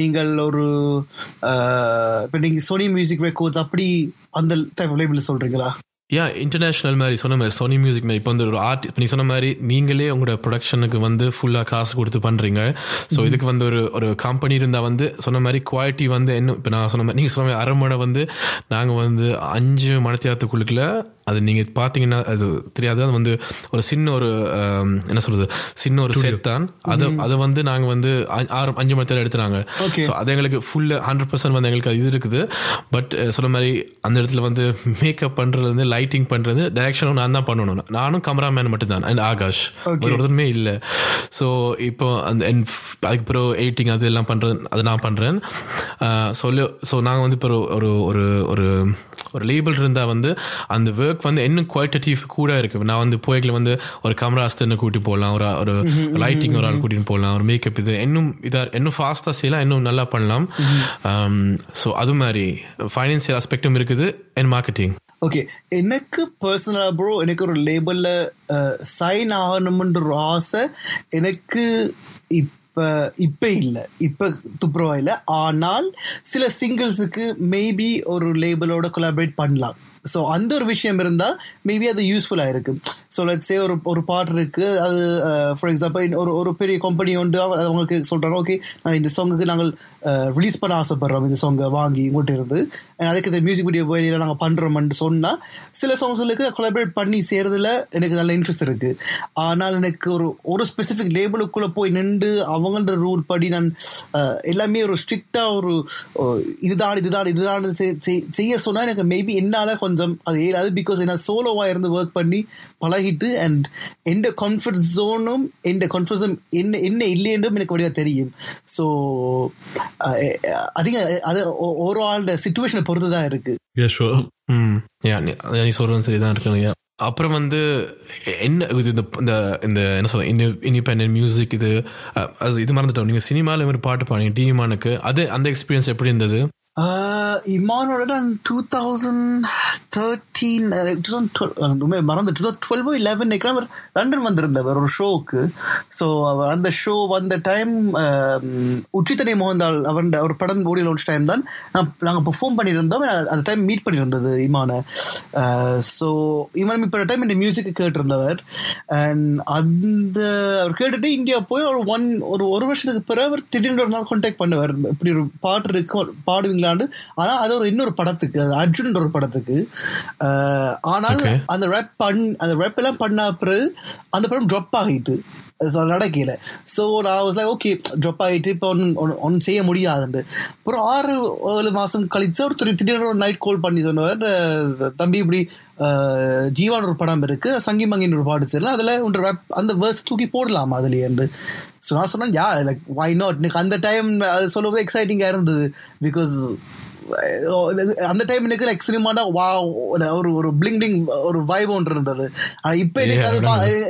நீங்கள் ஒரு இப்போ இப்ப நீங்க சோனி மியூசிக் ரெக்கார்ட்ஸ் அப்படி அந்த டைப் ஆஃப் லேபிள் சொல்றீங்களா? யா இன்டர்நேஷனல் மாதிரி சொன்ன மாதிரி சோனி மியூசிக் மாதிரி இப்போ வந்து ஒரு ஆர்ட் இப்போ நீ சொன்ன மாதிரி நீங்களே உங்களோட ப்ரொடக்ஷனுக்கு வந்து ஃபுல்லாக காசு கொடுத்து பண்ணுறீங்க ஸோ இதுக்கு வந்து ஒரு ஒரு கம்பெனி இருந்தால் வந்து சொன்ன மாதிரி குவாலிட்டி வந்து இன்னும் இப்போ நான் சொன்ன மாதிரி நீங்கள் சொன்ன மாதிரி அரை மணி வந்து நாங்கள் வந்து அஞ்சு மணித்தியாரத்துக்குள்ளுக்குள்ள அது நீங்கள் பார்த்தீங்கன்னா அது தெரியாது. அது வந்து ஒரு சின்ன ஒரு என்ன சொல்றது சின்ன ஒரு செட் தான். அதை அதை வந்து நாங்கள் வந்து ஆறு அஞ்சு மணி நேரம் எடுத்துனாங்க. ஸோ அது எங்களுக்கு ஃபுல் ஹண்ட்ரட் பர்சன்ட் வந்து எங்களுக்கு இது இருக்குது. பட் சொன்ன மாதிரி அந்த இடத்துல வந்து மேக்கப் பண்றது வந்து லைட்டிங் பண்றது டைரக்ஷனும் நான் தான் பண்ணணும். நானும் கேமராமேன் மட்டும்தான் அண்ட் ஆகாஷ். ஒரு ஒருத்தருமே இல்லை. ஸோ இப்போ அந்த and f- அதுக்கு பிறகு எடிட்டிங் அது எல்லாம் பண்றது அது நான் பண்றேன். சொல்லு ஸோ நாங்கள் வந்து இப்போ ஒரு ஒரு ஒரு ஒரு லேபிள் இருந்தால் வந்து அந்த ஒர்க் வந்து இன்னும் குவாலிட்டேட்டிவ் கூட இருக்கு. நான் வந்து போய்களை வந்து ஒரு கேமரா அஸ்தனை கூட்டி போடலாம் ஒரு ஒரு லைட்டிங் ஒரு ஆள் கூட்டின்னு போடலாம் ஒரு மேக்கப் இது இன்னும் இதா இன்னும் ஃபாஸ்ட்டாக செய்யலாம் இன்னும் நல்லா பண்ணலாம். ஸோ அது மாதிரி ஃபைனான்சியல் ஆஸ்பெக்டும் இருக்குது அண்ட் மார்க்கெட்டிங் ஓகே எனக்கு பர்சனலாக ப்ரோ எனக்கு ஒரு லேபலில் சைன் ஆகணுமென்ற ஒரு ஆசை எனக்கு இப்போ இப்போ இல்லை. இப்போ துப்புரவா ஆனால் சில சிங்கிள்ஸுக்கு மேபி ஒரு லேபிளோட கொலாபரேட் பண்ணலாம். ஸோ அந்த ஒரு விஷயம் இருந்தால் மேபி அது யூஸ்ஃபுல்லாக இருக்கு. ஸோ லெட் சே ஒரு ஒரு பாட்டு இருக்கு. அது uh, ஃபார் எக்ஸாம்பிள் ஒரு ஒரு பெரிய கம்பெனி உண்டு. அவங்களுக்கு சொல்கிறாங்க ஓகே நான் இந்த சாங்குக்கு நாங்கள் uh, ரிலீஸ் பண்ண ஆசைப்படுறோம். இந்த சாங்கை வாங்கி உங்கள்கிட்ட இருந்து. அதுக்கு இந்த மியூசிக் வீடியோ போய் நாங்கள் பண்ணுறோம்னு சொன்னால் சில சாங்ஸ்களுக்கு கொலாபரேட் பண்ணி செய்கிறதுல எனக்கு நல்ல இன்ட்ரெஸ்ட் இருக்குது ஆனால் எனக்கு ஒரு ஒரு ஸ்பெசிஃபிக் லேபிளுக்குள்ளே போய் நின்று அவங்களோட ரூல் படி நான் uh, எல்லாமே ஒரு ஸ்ட்ரிக்டாக ஒரு ஒரு இதுதான் இதுதான் இதுதான் செய்- செய்- செய்ய சொன்னால் எனக்கு மேபி என்னால் கொஞ்சம் அது ஏறாது பிகாஸ் நான் சோலோவாக இருந்து ஒர்க் பண்ணி பழகிட்டு அண்ட் எந்த கம்ஃபர்ட் ஜோனும் எந்த கம்ஃபர்ட் ஜோன் என்ன என்ன இல்லை என்றும் எனக்கு வழியாக தெரியும். ஸோ அதிக அது ஒரு ஆளோட சுச்சுவேஷனை பொறுத்து தான் யா நீ சொல்கிறது சரிதான் இருக்குங்க அப்புறம் வந்து என்ன இது இந்த இந்த இந்த என்ன சொல்ல இந்த இண்டிபெண்டன்ட் மியூசிக் இது அது இது மறந்துட்டோம். நீங்கள் சினிமாவில் மாதிரி பாட்டு பாடுங்க டிமானுக்கு அது அந்த எக்ஸ்பீரியன்ஸ் எப்படி இருந்தது? Uh, இமானோட two thousand thirteen two thousand மறந்து டூ தௌசண்ட் டுவெல்வோ லெவன் நினைக்கிறேன். அவர் லண்டன் வந்திருந்தவர் ஒரு ஷோவுக்கு ஸோ அவர் அந்த ஷோ வந்த டைம் um, உச்சித்தனை மோகன்தால் அவர் ஒரு படம் ஓடி லான்ச் டைம் தான் நான் நாங்கள் பெர்ஃபார்ம் பண்ணியிருந்தோம். அந்த டைம் மீட் பண்ணியிருந்தது இமானை. ஸோ இமான் இப்போ டைம் இந்த மியூசிக் கேட்டிருந்தவர். அண்ட் அந்த அவர் கேட்டுட்டு இந்தியா போய் ஒரு ஒன் ஒரு ஒரு வருஷத்துக்கு பிறகு அவர் திடீர்னு ஒரு நாள் கான்டாக்ட் பண்ணுவார். இப்படி ஒரு பாட்டு இருக்கு பாடுவீங்களான்னு ஆனால் அது ஒரு இன்னொரு படத்துக்கு அது அர்ஜுன் ஒரு படத்துக்கு. ஆனால். அந்த ரேப் பண் அந்த ரேப் எல்லாம் பண்ண பிறகு அந்த படம் ட்ராப் ஆகிட்டு. So, நடக்கல. ஸோ நான் வாஸ் ஓகே ட்ராப் ஆகிட்டு இப்போ ஒன்று ஒன்றும் செய்ய முடியாதுண்டு அப்புறம் ஆறு ஏழு மாதம் கழிச்சு ஒரு திடீர் திடீர்னு ஒரு நைட் கால் பண்ணி சொன்னவர் தம்பி இப்படி ஜீவான் ஒரு படம் இருக்கு சங்கி மங்கின்னு ஒரு பாட்டு சரி அதில் ஒன்று அந்த வேர்ஸ் தூக்கி போடலாமா அதுலேருந்து ஸோ நான் சொன்னேன் யா லைக் வை நாட் எனக்கு அந்த டைம் அது சொல்லவே எக்ஸைட்டிங்காக இருந்தது. பிகாஸ் அந்த டைம் எனக்கு லைக் சினிமானா வா ஒரு ஒரு பிளிங் பிளிங் ஒரு வைப் ஒன்று இருந்தது. இப்ப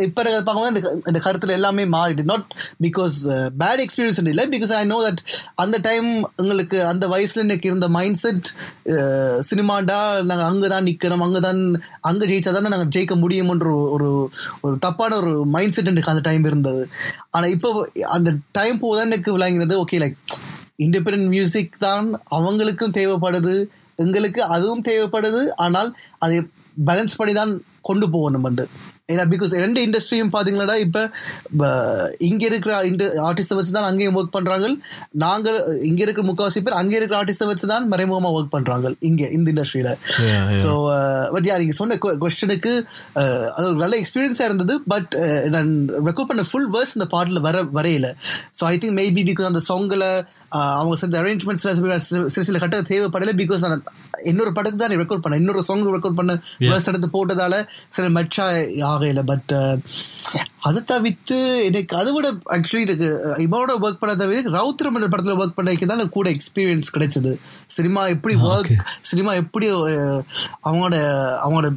இப்ப பார்க்கும்போது இந்த இந்த கருத்துல எல்லாமே மாறிட்டு நாட் பிகாஸ் பேட் எக்ஸ்பீரியன்ஸ் இல்லை பிகாஸ் ஐ நோ தட் அந்த டைம் எங்களுக்கு அந்த வயசுல எனக்கு இருந்த மைண்ட் செட் சினிமாண்டா நாங்கள் அங்கே தான் நிற்கிறோம் அங்கே தான் அங்கே ஜெயிச்சா தானே நாங்கள் ஜெயிக்க முடியும்ன்ற ஒரு- ஒரு ஒரு தப்பான ஒரு மைண்ட் செட் எனக்கு அந்த டைம் இருந்தது. ஆனால் இப்போ அந்த டைம் போதான் எனக்கு விளங்கினது ஓகே லைக் இண்டிபெண்ட் மியூசிக் தான் அவங்களுக்கும் தேவைப்படுது எங்களுக்கு அதுவும் தேவைப்படுது ஆனால் அதை பேலன்ஸ் பண்ணி தான் கொண்டு போகணும் ஏன்னா பிகாஸ் ரெண்டு இண்டஸ்ட்ரியும் பார்த்தீங்களா இப்போ இங்கே இருக்கிற இந்த ஆர்டிஸ்ட்டை வச்சு தான் அங்கேயும் ஒர்க் பண்ணுறாங்க நாங்கள் இங்கே இருக்கிற முக்கால்வாசி பேர் அங்கே இருக்கிற ஆர்டிஸ்ட்டை வச்சு தான் மறைமுகமாக ஒர்க் பண்ணுறாங்க இங்கே இந்த இண்டஸ்ட்ரியில். ஸோ பட் யா நீங்கள் சொன்ன கொஸ்டனுக்கு அது ஒரு நல்ல எக்ஸ்பீரியன்ஸாக இருந்தது பட் நான் ரெக்கார்ட் பண்ண ஃபுல் வேர்ஸ் இந்த பாட்டில் வர வரையில. So I think maybe because அந்த சாங்கில் அவங்க செஞ்ச அரேஞ்ச்மெண்ட்ஸில் சில சில கட்ட தேவைப்படலை பிகாஸ் நான் இன்னொரு படத்துக்கு தான் ரெக்கார்ட் பண்ணேன் இன்னொரு சாங் ரெக்கார்ட் பண்ண. வேர்ஸ் எடுத்து போட்டதால சில மெச்சா ஆகல. பட் அதை தவிர்த்து எனக்கு அதை விட ஆக்சுவலி எனக்கு இவனோட ஒர்க் பண்ண தவிர ரவுத்ரம் என்ற படத்தில் ஒர்க் பண்ணதுக்கு தான் எனக்கு கூட எக்ஸ்பீரியன்ஸ் கிடைச்சது. சினிமா எப்படி ஒர்க் சினிமா எப்படி அஹ், அவங்களோட அவங்களோட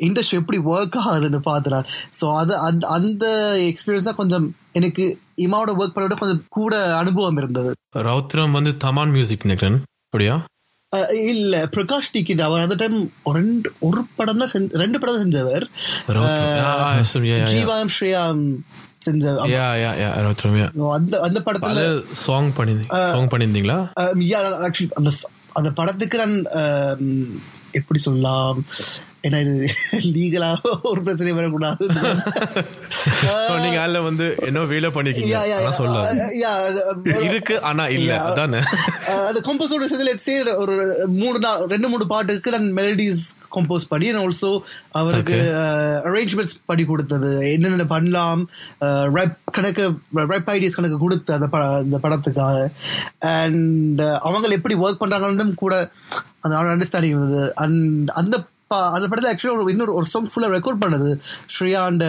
இண்டஸ்ட்ரி எப்படி ஒர்க் ஆகுதுன்னு பார்த்துறான் ஸோ அது அந்த அந்த எக்ஸ்பீரியன்ஸ் தான் கொஞ்சம் எனக்கு இமாவோட ஒர்க் பண்ண விட கொஞ்சம் கூட அனுபவம் இருந்தது. ரவுத்ரம் வந்து தமான் மியூசிக் நினைக்கிறேன். அப்படியா? இல்ல பிரகாஷ் டிக்கிட் அவர் அந்த டைம் ரெண்டு ஒரு படம் தான் ரெண்டு படம் தான் செஞ்சவர். ஜீவாம் ஸ்ரேயா செஞ்ச Yeah, yeah, yeah, ரவுத்ரம் yeah. So, அந்த அந்த படத்துல சாங் பண்ணி சாங் பண்ணியிருந்தீங்களா ஆக்சுவலி அந்த அந்த படத்துக்கு நான் எப்படி சொல்லலாம்? ஏன்னா இது லீகலா ஒரு பிரச்சனை வரக்கூடாது. நீங்க அதுல வந்து என்ன வேலை பண்ணிருக்கீங்க Uh, இருக்கு ஆனா இல்ல. அதானே? அஹ் அது கம்போஸோட சேர்ந்து ஒரு மூணு நா- ரெண்டு மூணு பாட்டுக்கு நான் மெலடிஸ் கம்போஸ் பண்ணி and ஆல்சோ அவருக்கு அரேஞ்ச்மெண்ட்ஸ் பண்ணி கொடுத்தது. என்னென்ன பண்ணலாம்? ரேப் கணக்கு ரேப் ஐடியாஸ் கணக்கு கொடுத்து அந்த படத்துக்காக. அண்ட் அவங்க எப்படி ஒர்க் பண்றாங்கன்னு கூட அந்த அண்டர்ஸ்டாண்டிங் இருந்தது. அண்ட் அந்த ப- அந்த படத்தில் ஆக்சுவலி ஒரு இன்னொரு ஒரு சாங் ஃபுல்லாக ரெக்கார்ட் பண்ணது. ஸ்ரீயா அந்த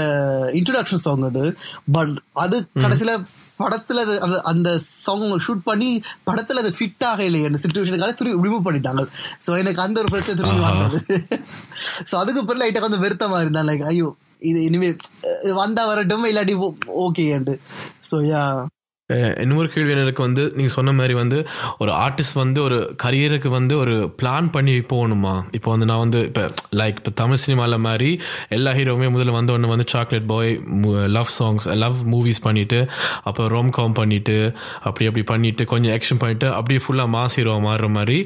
இன்ட்ரடக்ஷன் சாங் அது. பட் அது கடைசியில் படத்துல அது அந்த அந்த சாங் ஷூட் பண்ணி படத்துல அது ஃபிட் ஆக இல்லை அந்த சுச்சுவேஷனுக்காக திரும்பி ரிமூவ் பண்ணிட்டாங்க. ஸோ எனக்கு அந்த ஒரு பிரச்சனை திரும்பி. வந்தது. ஸோ அதுக்கு பிறகு லைட்டாக கொஞ்சம் வருத்தமா இருந்தான் லைக் ஐயோ இது இனிமே அஹ், வந்தா வரட்டும் இல்லாட்டி ஓகே ஸோ யா இன்னொரு கேள்வி எனக்கு வந்து நீங்கள் சொன்ன மாதிரி வந்து ஒரு ஆர்டிஸ்ட் வந்து ஒரு கரியருக்கு வந்து ஒரு பிளான் பண்ணி போகணுமா? இப்போ வந்து நான் வந்து இப்போ லைக் இப்போ தமிழ் சினிமாவில் மாதிரி எல்லா ஹீரோவுமே முதல்ல வந்த உடனே வந்து chocolate boy love songs love movies பண்ணிட்டு அப்புறம் ரோம் காம் பண்ணிட்டு அப்படி அப்படி பண்ணிட்டு கொஞ்சம் ஆக்ஷன் பண்ணிட்டு அப்படியே ஃபுல்லாக மாஸ் ஹீரோ மாறுற மாதிரி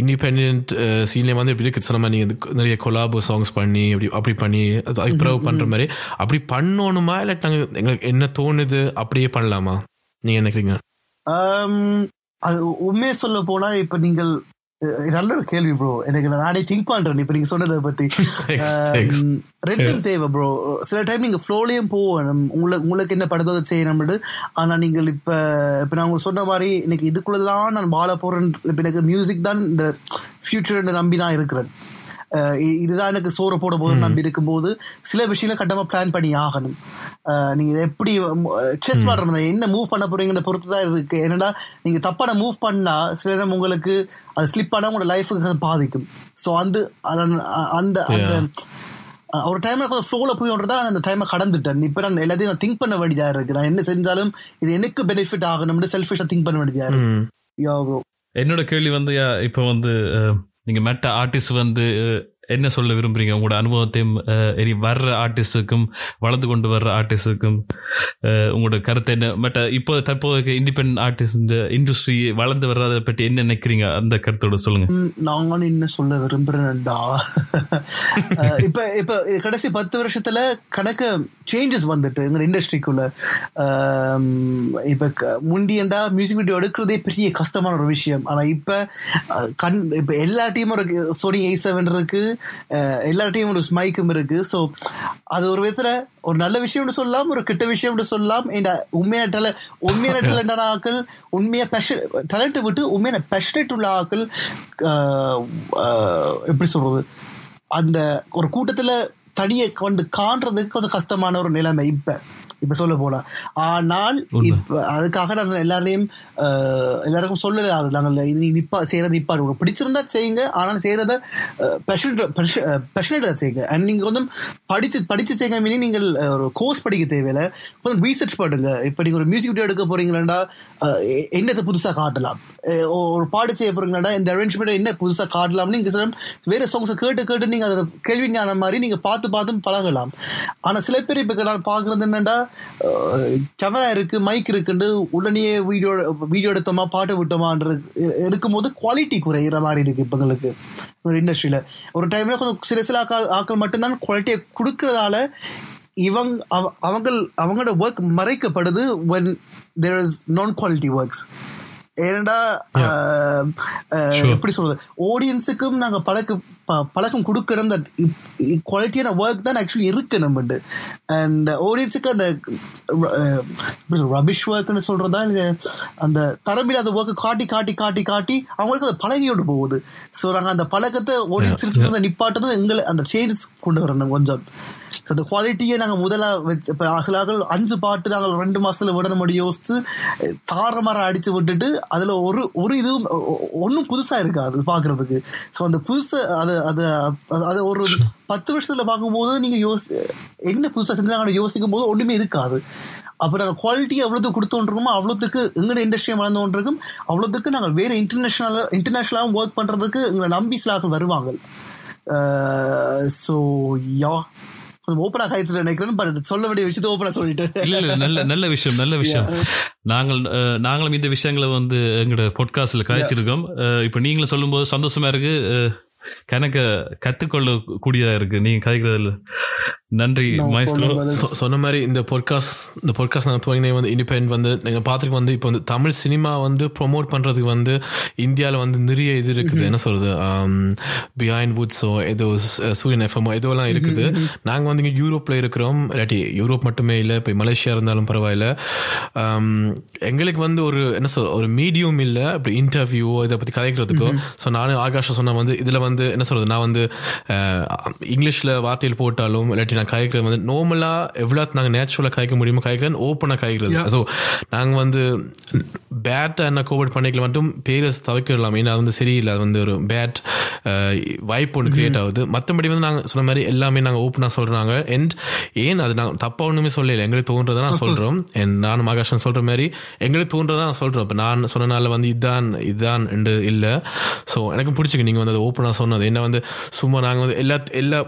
இண்டிபெண்ட் சீன்லேயே வந்து இப்படி இருக்குது சொன்ன மாதிரி நீங்கள் நிறைய கொலாபோ சாங்ஸ் பண்ணி அப்படி அப்படி பண்ணி அது பிறகு பண்ணுற மாதிரி அப்படி பண்ணணுமா? இல்லை நாங்கள் எங்களுக்கு என்ன தோணுது? அப்படியே பண்ணலாமா? என்ன நினைக்கிறீங்க? அது உண்மையை சொல்ல போனா இப்ப நீங்கள் நல்ல ஒரு கேள்வி ப்ரோ எனக்கு நான் திங்க் பண்றேன். இப்ப நீங்க சொன்னதை பத்தி. (laughs) ரெண்டும் தேவை ப்ரோ சில டைம் நீங்க ஃப்ளோலையும் போகணும். உங்களுக்கு உங்களுக்கு என்ன படுதோ செய்யணும்னு ஆனா நீங்கள் இப்ப இப்ப நான் உங்களுக்கு சொன்ன மாதிரி இன்னைக்கு இதுக்குள்ளதான் நான் வாழ போறேன். இப்ப எனக்கு மியூசிக் தான் இந்த ஃபியூச்சர் நம்பி நான் இருக்கிறேன். இதுதான் எனக்கு சோறு போட போதும் நம்பி இருக்கும்போது சில விஷயங்களை கட்டமா பிளான் பண்ணி ஆகணும். அஹ் நீங்க இதை எப்படி செஸ் விளாடுறது என்ன மூவ் பண்ண போறீங்கன்னு பொறுத்து தான் இருக்கு. என்னடா நீங்க தப்பான மூவ் பண்ணா சில நேரம் உங்களுக்கு அது ஸ்லிப் ஆனா உங்களோட லைஃபுக்கு பாதிக்கும். ஸோ அந்த அந்த- அந்த ஒரு டைம்ல கொஞ்சம் ஃப்ளோல போய் தான் அந்த டைமை கடந்துட்டேன். இப்போ நான் எல்லாத்தையும் நான் திங்க் பண்ண வேண்டியதா இருக்கு. நான் என்ன செஞ்சாலும் இது எனக்கு பெனிஃபிட் ஆகணும்னு செல்ஃபிஷா திங்க் பண்ண வேண்டியதா இருக்கு. என்னோட கேள்வி வந்து இப்போ வந்து நீங்கள் மற்ற மெட்ட ஆர்டிஸ்ட் வந்து என்ன சொல்ல விரும்புறீங்க? உங்களோட அனுபவத்தையும் அஹ், இனி வர்ற ஆர்டிஸ்டுக்கும் வளர்ந்து கொண்டு வர்ற ஆர்டிஸ்டுக்கும் உங்களோட கருத்து என்ன? பட் இப்போ தற்போதைக்கு இண்டிபெண்ட் ஆர்டிஸ்ட் இந்த இண்டஸ்ட்ரி வளர்ந்து வர்றதை பற்றி என்ன நினைக்கிறீங்க? அந்த கருத்தோட சொல்லுங்க. நாங்களும் என்ன சொல்ல விரும்புறேன்டா. இப்ப இப்ப கடைசி பத்து வருஷத்துல கணக்கு சேஞ்சஸ் வந்துட்டு எங்க இண்டஸ்ட்ரிக்குள்ள இப்ப க- மியூசிக் வீடியோ எடுக்கிறதே பெரிய கஷ்டமான ஒரு விஷயம். ஆனா இப்ப கண் இப்ப எல்லா டீமும் இருக்கு. சோனி ஏ செவன் இருக்கு. எல்லா டீமும் ஒரு ஸ்மைக்கும் இருக்கு. ஸோ அது ஒரு விதத்துல ஒரு நல்ல விஷயம்னு சொல்லலாம் ஒரு கெட்ட விஷயம்னு சொல்லலாம். இந்த உண்மையான டேல உண்மையான (laughs) டேலண்டான ஆக்கள் உண்மையா பேஷன் டேலண்ட் விட்டு உண்மையான பேஷனேட் உள்ள ஆக்கள் எப்படி சொல்றது? அந்த ஒரு கூட்டத்துல தனியை கொண்டு காண்றதுக்கு கொஞ்சம் கஷ்டமான ஒரு நிலைமை இப்ப. இப்ப சொல்ல போனா. ஆனால் இப்ப அதுக்காக நான் எல்லாரையும் எல்லாருக்கும் சொல்லுது அது நாங்கள் நிப்பா செய்யறது நிப்பா உங்களுக்கு பிடிச்சிருந்தா செய்யுங்க ஆனால் செய்யறத பேஷனேட்டா செய்யுங்க. அண்ட் நீங்க கொஞ்சம் படிச்சு படிச்சு செய்யுங்க மீனிங் நீங்கள் ஒரு கோர்ஸ் படிக்க தேவையில்ல. கொஞ்சம் ரீசர்ச் பண்ணுங்க. இப்ப நீங்க ஒரு மியூசிக் வீடியோ எடுக்க போறீங்களா என்னத்தை புதுசா காட்டலாம்? ஒரு பாடு செய்ய போறீங்களா இந்த அரேஞ்ச்மெண்ட் என்ன புதுசா காட்டலாம்னு நீங்க சில வேற சாங்ஸை கேட்டு கேட்டு நீங்க அதை கேள்வி ஞானம் மாதிரி நீங்க பார்த்து பார்த்து பழகலாம். ஆனா சில பேர் இப்ப நான் பாக்குறது என்னன்னா கேமரா இருக்கு மைக் இருக்குன்னு உடனே வீடியோ வீடியோ எடுத்தோமா பாட்டு விட்டோமான்ற எடுக்கும்போது குவாலிட்டி குறையிற மாதிரி இருக்கு இப்ப எங்களுக்கு ஒரு இண்டஸ்ட்ரியில ஒரு டைம்ல கொஞ்சம் சில சில ஆக்கள் ஆக்கள் மட்டும்தான் குவாலிட்டியை கொடுக்கறதால இவங்க அவ- அவங்கள் அவங்களோட ஒர்க் மறைக்கப்படுது when there is நான் குவாலிட்டி ஒர்க்ஸ் ஆஹ், எப்படி சொல்றது? ஆடியன்ஸுக்கும் நாங்க பழக்க ப- பழக்கம் கொடுக்கறோம் தட் குவாலிட்டியான ஒர்க் தான் ஆக்சுவலி இருக்கு நம்மட்டு அண்ட் ஆடியன்ஸுக்கு அந்த ரபிஷ் ஒர்க்னு சொல்றதா இல்ல அந்த தரமில்லாத ஒர்க்கு காட்டி காட்டி காட்டி காட்டி அவங்களுக்கு அது பழகியோடு போகுது. ஸோ நாங்கள் அந்த பழக்கத்தை ஆடியன்ஸ் நிப்பாட்டதும் எங்களை அந்த சேஞ்சஸ் கொண்டு வரணும் கொஞ்சம். ஸோ அந்த குவாலிட்டியை நாங்கள் முதலாக வச்சு இப்போ சிலாக்கள் அஞ்சு பாட்டு நாங்கள் ரெண்டு மாதத்தில் விட முடியும் தார மரம் அடித்து விட்டுட்டு அதில் ஒரு ஒரு இதுவும் ஒன்றும் புதுசாக இருக்காது பார்க்குறதுக்கு ஸோ அந்த புதுசு அது அது அது- ஒரு பத்து வருஷத்தில் பார்க்கும்போது நீங்கள் யோசி என்ன புதுசாக செஞ்சாங்க யோசிக்கும் போது ஒன்றுமே இருக்காது. அப்போ நாங்கள் குவாலிட்டி எவ்வளோத்துக்கு கொடுத்தோன்றிருக்கோமோ அவ்வளோத்துக்கு எங்களோட இண்டஸ்ட்ரியை வளர்ந்தோன்றிருக்கும் அவ்வளோத்துக்கு நாங்கள் வேறு இன்டர்நேஷ்னலாக இன்டர்நேஷ்னலாகவும் ஒர்க் பண்ணுறதுக்கு எங்களை நம்பி சிலாக்கள் வருவாங்க. ஸோ யா கொஞ்சம் ஓப்பனாக ஆயிடுச்சு நினைக்கிறேன் பட் சொல்ல வேண்டிய விஷயத்தை ஓப்பனாக சொல்லிட்டு. இல்ல இல்ல நல்ல நல்ல விஷயம் நல்ல விஷயம். நாங்கள் நாங்களும் இந்த விஷயங்களை வந்து எங்களோட பொட்காஸ்ட்ல கழிச்சிருக்கோம் அஹ், இப்ப நீங்களும் சொல்லும்போது சந்தோஷமா இருக்கு. கணக்க கத்துக்கொள்ள கூடியதா இருக்கு. நீங்க கதைக்கிறதுல நன்றி மாய்ஸ்ட்ரோ சொ- சொன்ன மாதிரி இந்த பொட்காஸ்ட் இந்த பொட்காஸ்ட் நாங்கள் துவங்கினே வந்து இண்டிபெண்ட் வந்து நீங்கள் பார்த்துருக்கு வந்து இப்போ வந்து தமிழ் சினிமா வந்து ப்ரொமோட் பண்ணுறதுக்கு வந்து இந்தியாவில் வந்து நிறைய இது இருக்குது. என்ன சொல்றது? பிஹைண்ட் வுட்ஸோ ஏதோ சூரியன் எஃப்எம்மோ எதுவெல்லாம் இருக்குது. நாங்கள் வந்து இங்கே யூரோப்பில் இருக்கிறோம். இல்லாட்டி யூரோப் மட்டுமே இல்லை இப்போ மலேசியா இருந்தாலும் பரவாயில்ல. எங்களுக்கு வந்து ஒரு என்ன சொல் ஒரு மீடியம் இல்லை. இப்படி இன்டர்வியூ இதை பற்றி கதைக்கிறதுக்கோ. ஸோ நானும் ஆகாஷம் சொன்ன வந்து இதில் வந்து என்ன சொல்றது? நான் வந்து இங்கிலீஷில் வார்த்தையில் போட்டாலும் இல்லாட்டி நான் காய்க்கிறது வந்து நார்மலாக எவ்வளோ நாங்கள் நேச்சுரலாக காய்க்க முடியுமோ காய்க்கிறேன் ஓப்பனாக காய்க்கிறது ஸோ நாங்கள் வந்து பேட் என்ன கோவிட் பண்ணிக்கல மட்டும் பேரை தவிர்க்கலாம் ஏன்னா அது வந்து சரியில்லை. அது வந்து ஒரு பேட் வைப் ஒன்று கிரியேட் ஆகுது. மற்றபடி வந்து நாங்கள் சொன்ன மாதிரி எல்லாமே நாங்கள் ஓப்பனாக சொல்கிறாங்க அண்ட் ஏன் அது நாங்கள் தப்பாக ஒன்றுமே சொல்லல. எங்களுக்கு தோன்றதை நான் சொல்கிறோம் அண்ட் நானும் மகாஷன் சொல்கிற மாதிரி எங்களுக்கு தோன்றதை நான் சொல்கிறோம் இப்போ நான் சொன்னனால வந்து இதுதான் இதுதான் என்று இல்லை. ஸோ எனக்கு பிடிச்சிக்கு நீங்கள் வந்து அதை ஓப்பனாக சொன்னது. என்ன வந்து சும்மா நாங்கள் வந்து எல்லா எல்லா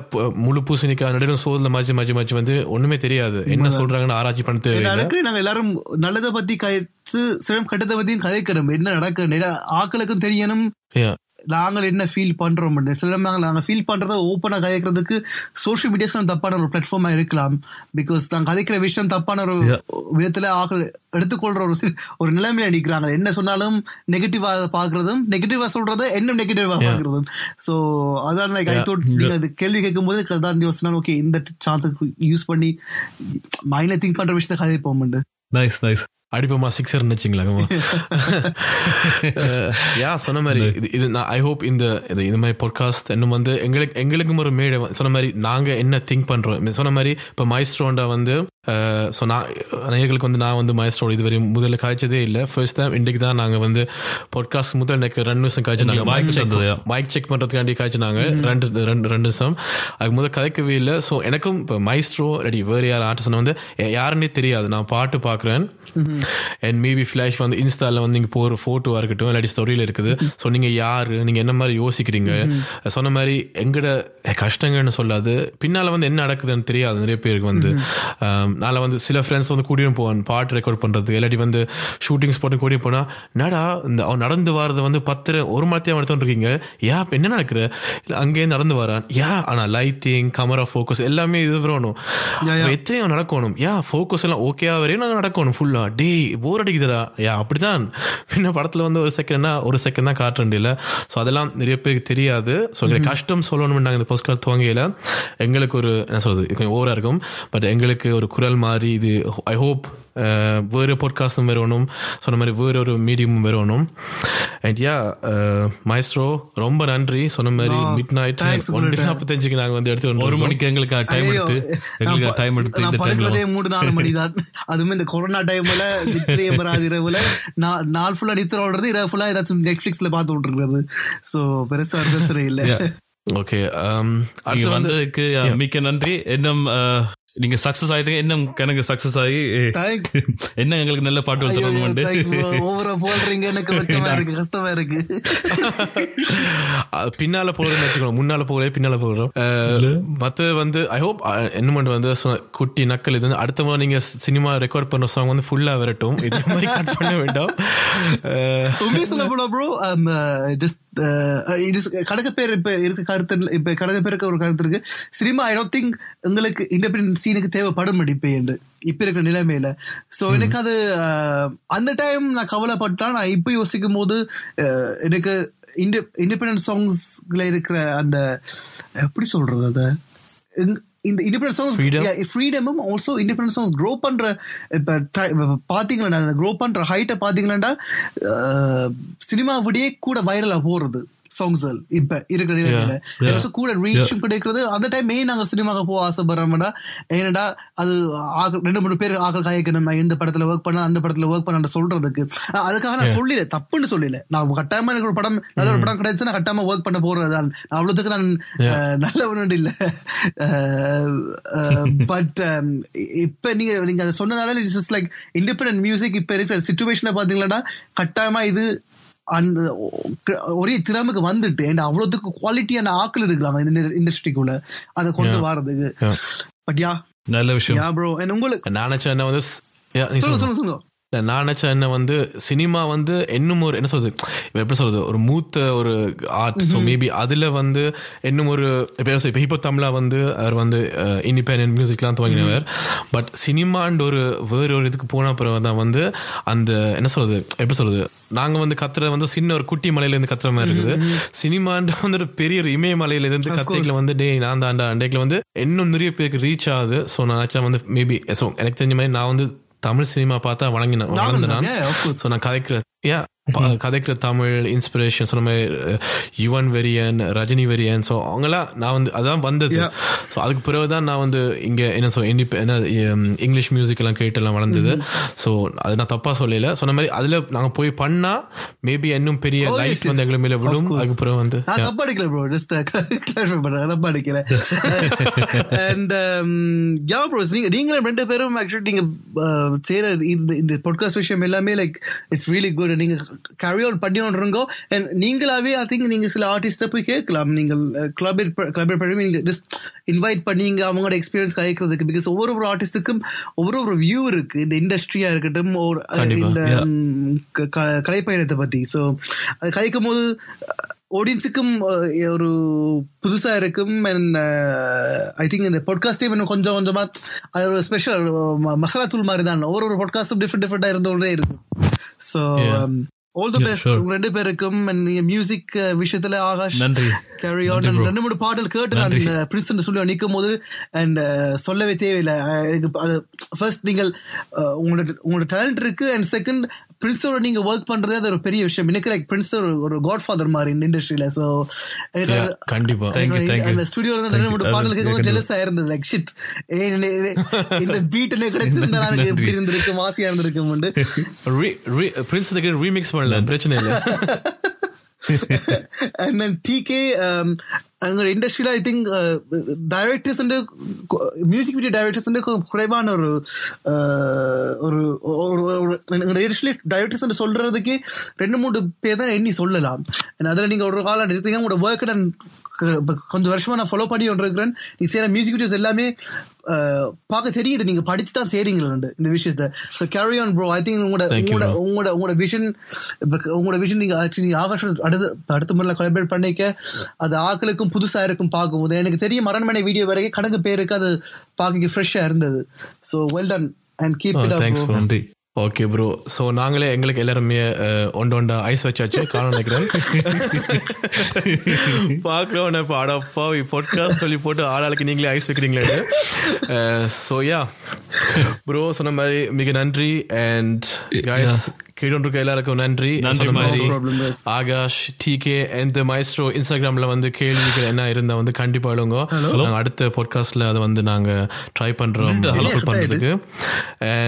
முழு பூசணிக்காய் நடுவும் சோதில் மாச்சி மாச்சி மாச்சி வந்து ஒன்றுமே தெரியாது. என்ன சொல்கிறாங்கன்னு ஆராய்ச்சி பண்ண நடக்கு நாங்க எல்லாரும் நல்லதை பத்தி கதைச்சு சிலம் கெட்டதை பத்தியும் கதைக்கணும் என்ன நடக்கு ஆக்களுக்கும் தெரியணும். நாங்கள் என்ன ஃபீல் பண்றோம் சில நாங்கள் நாங்கள் ஃபீல் பண்றதை ஓப்பனா கதைக்கிறதுக்கு சோஷியல் மீடியாஸ் தப்பான ஒரு பிளாட்ஃபார்மா இருக்கலாம். பிகாஸ் நாங்கள் கதைக்கிற விஷயம் தப்பான ஒரு விதத்துல ஆக்கள் எடுத்துக்கொள்ற ஒரு ஒரு நிலைமையில நிக்கிறாங்க. என்ன சொன்னாலும் நெகட்டிவா பாக்குறதும் நெகட்டிவா சொல்றதை இன்னும் நெகட்டிவா பாக்குறதும் சோ அதான் லைக் ஐ தோட் நீங்க அது கேள்வி கேட்கும் போது அதான் யோசனை ஓகே இந்த சான்ஸை யூஸ் பண்ணி மைண்ட்ல திங்க் பண்ற விஷயத்த கதை போகும்போது நைஸ் நைஸ் அடிப்போமா சிக்ஸர் வச்சுங்களா (laughs) யா சொன்ன மாதிரி இது இது நான் ஐ ஹோப் இந்த இது இது மாதிரி பாட்காஸ்ட் இன்னும் வந்து எங்களுக்கு எங்களுக்கும் ஒரு மேடை சொன்ன மாதிரி நாங்க என்ன திங்க் பண்றோம். சொன்ன மாதிரி இப்போ மைஸ்ட்ரோண்டா வந்து ஸோ நான் நேயர்களுக்கு வந்து நான் வந்து மைஸ்ட்ரோ இதுவரை முதல்ல காய்ச்சதே இல்லை. ஃபர்ஸ்ட் டைம் இன்றைக்கு தான் நாங்கள் வந்து பாட்காஸ்ட் முதல் எனக்கு ரெண்டு நிமிஷம் காய்ச்சி நாங்கள் மைக் செக். மைக் செக் பண்ணுறதுக்காண்டி காய்ச்சினாங்க ரெண்டு ரெண்டு ரெண்டு நிமிஷம். அதுக்கு முதல் கதைக்கவே இல்லை. ஸோ எனக்கும் இப்போ மைஸ்ட்ரோ இல்லாட்டி வேறு யார் ஆர்டிஸ்ட் வந்து யாருன்னே தெரியாது. நான் பாட்டு பார்க்குறேன் அண்ட் மேபி ஃப்ளாஷ் வந்து இன்ஸ்டால வந்து நீங்கள் போகிற ஃபோட்டோவாக இருக்கட்டும் இல்லாட்டி ஸ்டோரியில் இருக்குது. ஸோ நீங்கள் யார்? நீங்கள் என்ன மாதிரி யோசிக்கிறீங்க? சொன்ன மாதிரி எங்கட கஷ்டங்கள்னு சொல்லாது. பின்னால் வந்து என்ன நடக்குதுன்னு தெரியாது. நிறைய பேருக்கு வந்து நாளை வந்து சில ஃப்ரெண்ட்ஸ் வந்து கூட்டியும் போவான். பாட்டு ரெக்கார்ட் பண்ணுறது இல்லாட்டி வந்து ஷூட்டிங் ஸ்பாட்டும் கூட்டியும் போனால் நடா இந்த அவன் நடந்து வரது வந்து பத்து ஒரு இருக்கீங்க யா இப்ப என்ன நடக்குற? இல்லை அங்கேயே நடந்து வரான். யா ஆனால் லைட்டிங் கேமரா ஃபோக்கஸ் எல்லாமே இது வரணும் அவன் எத்தனையோ நடக்கணும். யா ஃபோக்கஸ் எல்லாம் ஓகேவா வரையும் நாங்கள் நடக்கணும் ஃபுல்லா டேய் போர் அடிக்குதுடா. யா அப்படிதான் பின்ன படத்துல வந்து ஒரு செகண்ட்னா ஒரு செகண்ட் தான் காட்டுறேன் இல்லை ஸோ அதெல்லாம் நிறைய பேருக்கு தெரியாது. ஸோ கஷ்டம் சொல்லணும்னு நாங்கள் இந்த போஸ்ட்கார்ட் துவங்கையில் எங்களுக்கு ஒரு என்ன சொல்றது கொஞ்சம் ஓவரா இருக்கும். பட் எங்களுக்கு ஒரு குரல் மாதிரி இது ஐ ஹோப் வேறு பாட்காஸ்டும் வரணும் சொன்ன மாதிரி வேறு ஒரு மீடியமும் வரணும் அண்ட் யா மைஸ்ட்ரோ ரொம்ப நன்றி சொன்ன மாதிரி மிட் நைட் ஒன்று. நாற்பத்தஞ்சுக்கு நாங்கள் வந்து எடுத்து ஒரு. மணிக்கு எங்களுக்கு டைம் எடுத்து எங்களுக்கு டைம் எடுத்து இந்த டைம்ல மூணு நாலு மணி தான் அதுவும் இந்த கொரோனா டைம்ல நித்திரைய பெறாத இரவுல நாள் ஃபுல்லா நித்திர ஓடுறது இரவு ஃபுல்லா ஏதாச்சும் நெட்ஃபிளிக்ஸ்ல பார்த்து விட்டுருக்கிறது சோ பெருசா பிரச்சனை இல்ல ஓகே வந்ததுக்கு மிக்க நன்றி இன்னும் நீங்க சக்சஸ் ஆயிட்டீங்க இன்னும் எனக்கு சக்சஸ் ஆகி என்ன எங்களுக்கு நல்ல பாட்டு எனக்கு கஷ்டமா இருக்கு. பின்னால வச்சுக்கணும் முன்னால போகல பின்னால போகிறோம் மற்ற வந்து ஐ ஹோப் என்ன வந்து குட்டி நக்கல் இது வந்து அடுத்த முறை நீங்க சினிமா ரெக்கார்ட் பண்ண சாங் வந்து ஃபுல்லா வரட்டும். இதே மாதிரி கட் பண்ண வேண்டாம். அஹ் உண்மையை சொல்ல போனா ப்ரோ ஜஸ்ட் கடக பேர் இப்ப இருக்க கருத்து இப்ப கடக பேருக்கு ஒரு கருத்து இருக்கு. சினிமா ஐ டோன்ட் திங்க் உங்களுக்கு இண்டிபெண்டன்ட் சீனுக்கு தேவைப்படும் இப்ப என்று இப்ப இருக்கிற நிலைமையில. சோ எனக்கு அது அந்த டைம் நான் கவலைப்பட்டா நான் இப்ப யோசிக்கும் போது எனக்கு இண்டிபெண்டன்ட் சாங்ஸ்ல இருக்கிற அந்த எப்படி சொல்றது அத? இந்த இண்டிபெண்டன்ட் சாங்ஸ் Freedom. ஃப்ரீடமும் ஆல்சோ இண்டிபெண்டன்ஸ் சாங்ஸ் க்ரோ பண்ற இப்ப அந்த க்ரோ பண்ற ஹைட்டை பாத்தீங்களா சினிமா விடையே கூட வைரலா போறது சாங்ஸ்கள் இப்ப இருக்கிற கூட ரீச்சும் கிடைக்கிறது அந்த டைம் மெயின் நாங்க சினிமாவுக்கு போக ஆசைப்படுறோம்டா ஏன்னடா அது ரெண்டு மூணு பேர் ஆக்கள் காய்க்கணும் நான் இந்த படத்துல ஒர்க் பண்ண அந்த படத்துல ஒர்க் பண்ண சொல்றதுக்கு. அதுக்காக நான் சொல்லல தப்புன்னு சொல்லல. நான் கட்டாயமா எனக்கு ஒரு படம் நல்ல ஒரு படம் கிடைச்சு நான் கட்டாயமா ஒர்க் பண்ண போறதுதான். நான் அவ்வளவுக்கு நான் அஹ், நல்லவனு இல்ல. பட் இப்ப நீங்க நீங்க அதை சொன்னதால இட்ஸ் லைக் இண்டிபெண்டன்ட் மியூசிக் இப்ப இருக்கிற சுச்சுவேஷனை பாத்தீங்களா கட்டாயமா இது அந்த ஒரே திறமைக்கு வந்துட்டு and அவ்வளவுக்கு குவாலிட்டியான ஆக்கள் இருக்கலாம் இந்த இண்டஸ்ட்ரிக்குள்ள அதை கொண்டு வரதுக்கு. பட் யா நல்ல விஷயம். யா ப்ரோ உங்களுக்கு? நான் நினைச்சேன் என்ன வந்து சொல்லுங்க சொல்லு. சொல்லுங்க. நான் நினைச்சேன் என்ன வந்து சினிமா வந்து இன்னும் ஒரு என்ன சொல்றது இப்ப எப்படி சொல்றது ஒரு மூத்த ஒரு ஆர்ட் ஸோ மேபி அதுல வந்து இன்னும் ஒரு இப்ப சொல்றது, இப்ப ஹிப்போ தமிழா வந்து அவர் வந்து இண்டிபெண்டன்ட் மியூசிக்லாம் துவங்கினவர். பட் சினிமான்ற ஒரு வேற ஒரு இதுக்கு போன அப்புறம் தான் வந்து அந்த என்ன சொல்றது எப்படி சொல்றது நாங்க வந்து கத்துற வந்து சின்ன ஒரு குட்டி மலையில இருந்து கத்துற மாதிரி இருக்குது. சினிமான்ற வந்து ஒரு பெரிய ஒரு இமயமலையில இருந்து கத்தைகளை வந்து டே நான் தாண்டா அண்டைக்குல வந்து இன்னும் நிறைய பேருக்கு ரீச் ஆகுது. ஸோ நான் நினைச்சா வந்து மேபி ஸோ எனக்கு தெரிஞ்ச மாதிரி நான் வந்து தமிழ் சினிமா பார்த்தா வழங்கின வளர்ந்த நான் yeah, of course. ஸோ நான் கதைக்கிற ப- கதைக்கிற தமிழ் இன்ஸ்பிரேஷன் சொன்ன மாதிரி யுவன் வெரியன் ரஜினி வெரியன் ஸோ அவங்களாம் நான் வந்து அதான் வந்தது. ஸோ அதுக்கு பிறகு தான் நான் வந்து இங்கே என்ன சொல் என்ன இங்கிலீஷ் மியூசிக் எல்லாம் கேட்டு எல்லாம் வளர்ந்தது ஸோ அது நான் தப்பா சொல்லல. சொன்ன மாதிரி அதுல நாங்க போய் பண்ணா மேபி இன்னும் பெரிய Oh, லைஃப் yes. வந்து எங்களுக்கு மேல விடும். அதுக்கு பிறகு வந்து தப்பா அடிக்கல ப்ரோ ஜஸ்ட் கிளாரிஃபை பண்றேன் தப்பா அடிக்கல. அண்ட் யா ப்ரோ நீங்க நீங்களும் ரெண்டு பேரும் ஆக்சுவலி நீங்க uh, செய்யற இந்த இந்த பாட்காஸ்ட் விஷயம் எல்லாமே லைக் இட்ஸ் ரியலி குட் நீங்க கேரி ஆன் பண்ணி இருங்கோ அண்ட் நீங்களாவே ஐ திங்க் நீங்க சில ஆர்டிஸ்ட போய் கேட்கலாம். நீங்கள் கிளப் கிளப் பண்ணி நீங்க ஜஸ்ட் இன்வைட் பண்ணி இங்க அவங்களோட எக்ஸ்பீரியன்ஸ் கலைக்கிறதுக்கு பிகாஸ் ஒவ்வொரு ஒரு ஆர்டிஸ்ட்டுக்கும் ஒவ்வொரு ஒரு வியூ இருக்கு. இந்த இண்டஸ்ட்ரியா இருக்கட்டும் ஒரு கண்டிப்பா, இந்த கலைப்பயணத்தை பத்தி. ஸோ அது கலைக்கும் போது ஆடியன்ஸுக்கும் ஒரு புதுசா இருக்கும். அண்ட் ஐ திங்க் இந்த பாட்காஸ்டே இன்னும் கொஞ்சம் கொஞ்சமா அது ஒரு ஸ்பெஷல் மசாலா தூள் மாதிரி தான். ஒவ்வொரு ஒரு பாட்காஸ்டும் டிஃப்ரெண்ட் டிஃப்ரெண்டா இருந்தோடே இருக்கும். So all the best. உங்க ரெண்டு பேருக்கும் மியூசிக் விஷயத்துல ஆகாஷ் நன்றி. Carry on. ரெண்டு மூணு பாடல் கேட்டு நான் பிரின்ஸ் சொல்லி நிற்கும் போது அண்ட் சொல்லவே தேவையில்லை. எனக்கு அது ஃபர்ஸ்ட் நீங்கள் அஹ், உங்களோட உங்களோட டேலண்ட் இருக்கு அண்ட் செகண்ட் பிரின்ஸோட நீங்க ஒர்க் பண்றதே அது ஒரு பெரிய விஷயம். எனக்கு லைக் பிரின்ஸ் ஒரு காட் ஃபாதர் மாதிரி இந்த இண்டஸ்ட்ரியில Yeah, கண்டிப்பா. அந்த ஸ்டுடியோல இருந்து ரெண்டு மூணு. பாடல் கேட்கும். ஜெலஸா இருந்தது. லைக் ஷிட் (laughs) இந்த பீட் என்ன கிடைச்சிருந்தா எனக்கு எப்படி இருந்திருக்கு மாசியா இருந்திருக்கும் (laughs) பிரின்ஸ் ரீமிக்ஸ் பண்ணலாம் பிரச்சனை இல்லை. (laughs) and then TK um, எங்களோட இண்டஸ்ட்ரியில I think directors music video directors குறைவான uh, ஒரு ஒரு ஒரு ஒரு- எங்களோட இண்டஸ்ட்ரியில டைரக்டர்ஸ் ரெண்டு மூணு பேர் தான் எண்ணி சொல்லலாம். அதில் நீங்கள் ஒரு காலம் இருக்கிறீங்க உங்களோட ஒர்க் நான் கொஞ்சம் வருஷமா நான் ஃபாலோ பண்ணி கொண்டிருக்கிறேன். நீ செய்யற மியூசிக் வீடியோஸ் எல்லாமே பார்க்க தெரியுது. நீங்க படிச்சு தான் செய்றீங்களா இந்த விஷயத்த. So carry on bro I think உங்களோட உங்களோட. உங்களோட உங்களோட விஷன் உங்களோட விஷன் நீங்க ஆக்சுவலி ஆகாஷ் அடுத்த அடுத்த முறையில் கொலபரேட் பண்ணிக்க அது ஆக்களுக்கும் புதுசா இருக்கும் பார்க்கும்போது. எனக்கு தெரியும் அரண்மனை வீடியோ வரைக்கும் கணக்கு பேருக்கு அது பார்க்க ஃப்ரெஷ்ஷா இருந்தது. So well done and keep it up. நன்றி. ஓகே ப்ரோ ஸோ நாங்களே எங்களுக்கு எல்லாருமே அஹ், ஒண்டு ஐஸ் வச்சாச்சு. காரணம் நினைக்கிறேன். பார்க்குறவன இப்போ அடப்பா பாட்காஸ்ட் சொல்லி போட்டு ஆளாளுக்கு நீங்களே ஐஸ் வைக்கிறீங்களே ஸோ யா ப்ரோ சொன்ன மாதிரி மிக நன்றி. அண்ட் கைஸ் கேட்டு எல்லாருக்கும் நன்றி. ஆகாஷ் டிகே அண்ட் மைஸ்ட்ரோ இன்ஸ்டாகிராம்ல வந்து கேள்விகள் என்ன இருந்தா வந்து கண்டிப்பா எழுங்க. அடுத்த பாட்காஸ்ட்ல அதை வந்து நாங்க ட்ரை பண்றோம். அப்லோட் பண்றதுக்கு.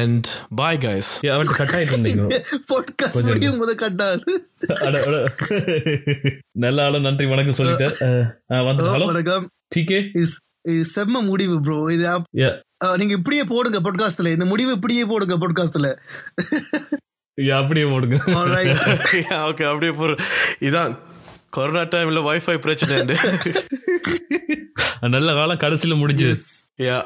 அண்ட் பாய் கைஸ் கட் ஆயிட்டு இருந்தீங்க பாட்காஸ்ட் முடியும் போது அட, அட. நல்ல ஆளும் நன்றி வணக்கம் சொல்லிட்டார். (laughs) அஹ், வந்து ஹலோ வணக்கம். டிகே இஸ் செம்ம முடிவு ப்ரோ இது நீங்க இப்படியே போடுங்க பாட்காஸ்ட்ல இந்த முடிவு இப்படியே போடுங்க பாட்காஸ்ட்ல (laughs) அப்படியே போடுங்க. ஓகே (laughs) அப்படியே போற இதான் கொரோனா டைம்ல வைஃபை பிரச்சனை. (laughs) நல்ல காலம் கடைசியில முடிஞ்சது. யா